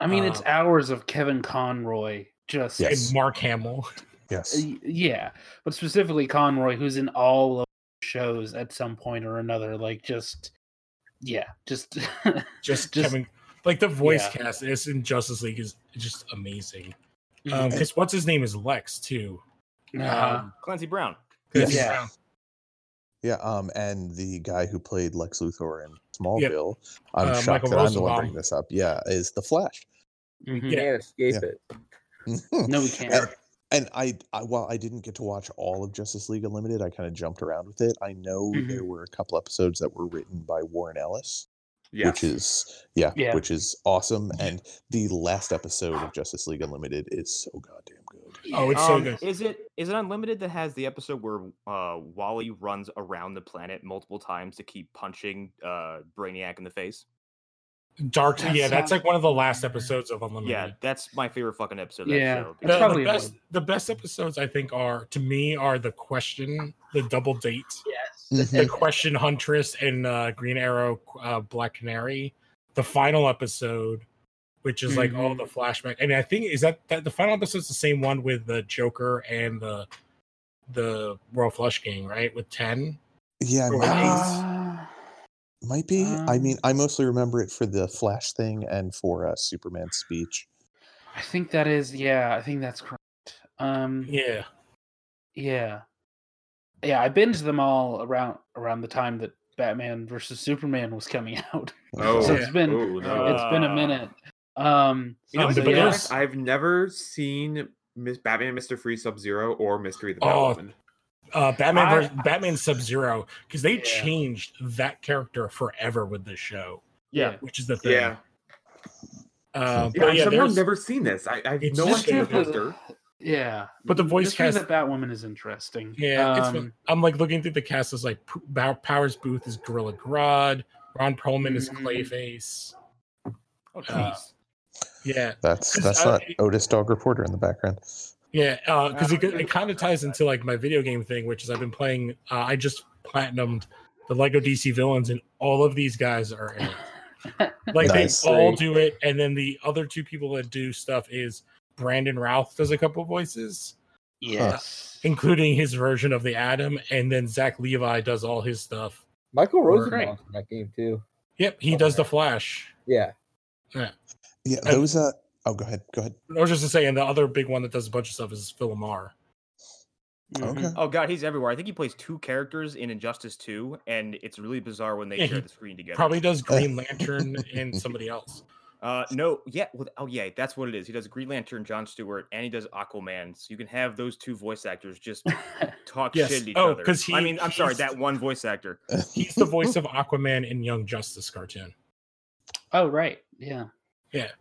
I mean, it's Um, hours of Kevin Conroy just Yes. And Mark Hamill. yes. Yeah but specifically conroy who's in all of shows at some point or another like just yeah just just, Just- Kevin, like the voice yeah. cast is in Justice League is just amazing. Um, because what's his name is Lex too. Uh-huh. Um, Clancy Brown. Clancy Yeah. Brown. Yeah, um, and the guy who played Lex Luthor in Smallville, I'm Uh, shocked Michael that I'm the one bringing this up. Yeah, is the Flash. Mhm. You can't escape Yeah. it. no we can't and, and I, I, while I didn't get to watch all of Justice League Unlimited, I kind of jumped around with it. I know Mhm. there were a couple episodes that were written by Warren Ellis, Yes. which is yeah, Yeah. which is awesome. And the last episode of Justice League Unlimited is so goddamn good. Oh, it's so Um, good. Is it is it unlimited that has the episode where uh, Wally runs around the planet multiple times to keep punching uh, Brainiac in the face? Dark. That yeah, that's like one of the last episodes of Unlimited. Yeah, that's my favorite fucking episode. Of that Yeah. show. The, because- the best one. the best episodes I think are to me are the question, the double date, yes the question Huntress and uh, Green Arrow, uh, Black Canary, the final episode, which is like all the flashback. And I think is that, that the final episode's the same one with the Joker and the the Royal Flush Gang, right? With ten. Yeah, Or might be. Might be. I mean, Um, I mostly remember it for the Flash thing and for uh, Superman's speech. i think that is yeah i think that's correct um Yeah. yeah yeah i binged them all around around the time that batman versus superman was coming out Oh, So Yeah. it's been oh, no. it's been a minute um You know, Um, so yeah, I've never seen Miss Batman, Mr. Free, Sub Zero, or Mystery the Oh, Batwoman. Uh, Batman I- versus Batman Sub Zero because they Yeah. changed that character forever with this show, yeah, which is the thing. Yeah, Uh, yeah. but I've yeah, somehow never seen this. I, I have no just idea Mystery the- character. yeah But the voice Mystery of cast- the batwoman is interesting yeah, Um, fun. I'm like looking through the cast. Is like P- Powers Boothe is Gorilla Grodd, Ron Perlman is Mhm. Clayface. oh, Uh, jeez. Yeah, that's that's uh, not Otis Dog Reporter in the background. Yeah, because it, Uh, it kind of ties into like my video game thing, which is I've been playing. Uh, I just platinumed the Lego DC villains, and all of these guys are in it. Like Nice. they all do it, and then the other two people that do stuff is Brandon Routh does a couple voices, yes including his version of the Atom, and then Zach Levi does all his stuff. Michael Or- Rosenbaum's in that game too. Yep, he does the Flash. Yeah. Yeah, And- those. Uh, oh, go ahead. Go ahead. I was just to say, and the other big one that does a bunch of stuff is Phil LaMarr. Mhm. Okay. Oh god, he's everywhere. I think he plays two characters in Injustice 2, and it's really bizarre when they Yeah, share the screen together. Probably does Green Lantern and somebody else. Uh, no, yeah, with, oh yeah, that's what it is. He does Green Lantern, John Stewart, and he does Aquaman. So you can have those two voice actors just talk Yes. shit at each Oh, other. 'cause I mean, I'm sorry, that one voice actor. He's the voice of Aquaman in Young Justice cartoon. oh right Yeah. yeah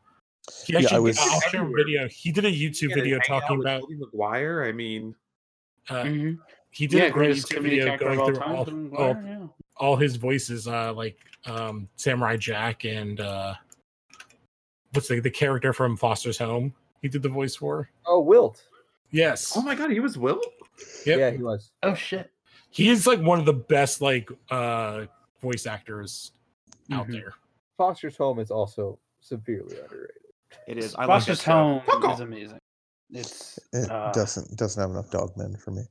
He Yeah, I actually, was- I'll share a video. He did a YouTube Yeah, video talking about. Tobey Maguire. I mean, Uh, Mhm. he did yeah a great YouTube video going all through time, all, Tobey all, yeah. all his voices, uh, like um, Samurai Jack and uh, what's the the character from Foster's Home. He did the voice for. Oh, Wilt. Yes, oh my god, he was Wilt. Yep. Yeah, he was. oh shit he is like one of the best like uh voice actors out Mhm. there. Foster's Home is also severely underrated. It is. I like that Foster's show. Home Fuck is amazing. It's It uh, doesn't doesn't have enough dogmen for me.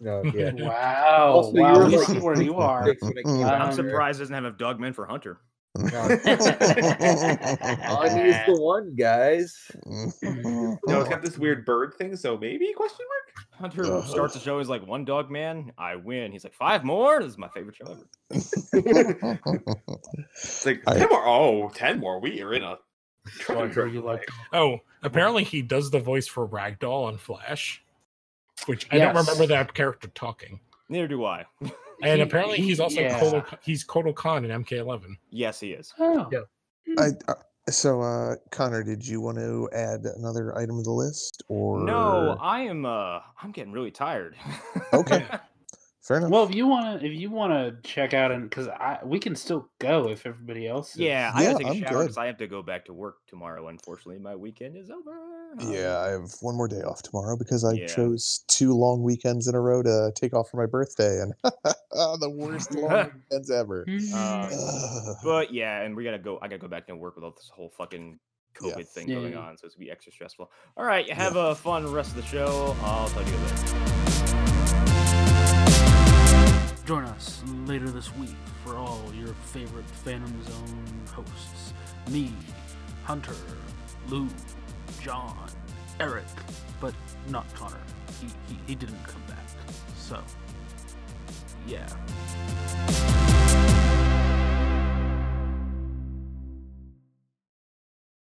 No, yeah. wow. Also, wow, you're we like- see where you are. Six when I'm surprised it doesn't have a Dogman for Hunter. Anya is the one, guys. No, it's got this weird bird thing. So maybe question mark. Hunter Ugh. starts the show He's like one dog man. I win. He's like five more. This is my favorite show ever. It's like I- ten more. Oh, ten more. We are in a. Roger, you like Oh, apparently he does the voice for Ragdoll on Flash. which I don't remember that character talking. Neither do I. And He- apparently, he- he's also yeah. Kotal, he's Kotal Khan in MK11. yes, he is. Oh. Yeah. I, uh, so, uh, Connor, did you want to add another item to the list, or No, I am. Uh, I'm getting really tired. Okay. Fair enough. Well, if you want to, if you want to check out and because I we can still go if everybody else. Is. yeah, I Yeah, gotta take a I'm shower good. because I have to go back to work tomorrow. Unfortunately, my weekend is over. yeah, I have one more day off tomorrow because I Yeah. chose two long weekends in a row to take off for my birthday, and the worst long weekends ever. Uh, But yeah, and we gotta go. I gotta go back to work with all this whole fucking Yeah. COVID thing Yeah, going on, so it's gonna be extra stressful. All right, have a fun rest of the show. I'll talk to you later. Join us later this week for all your favorite Phantom Zone hosts. Me, Hunter, Lou, Jon, Erik, but not Connor. He, he, he didn't come back. So, yeah.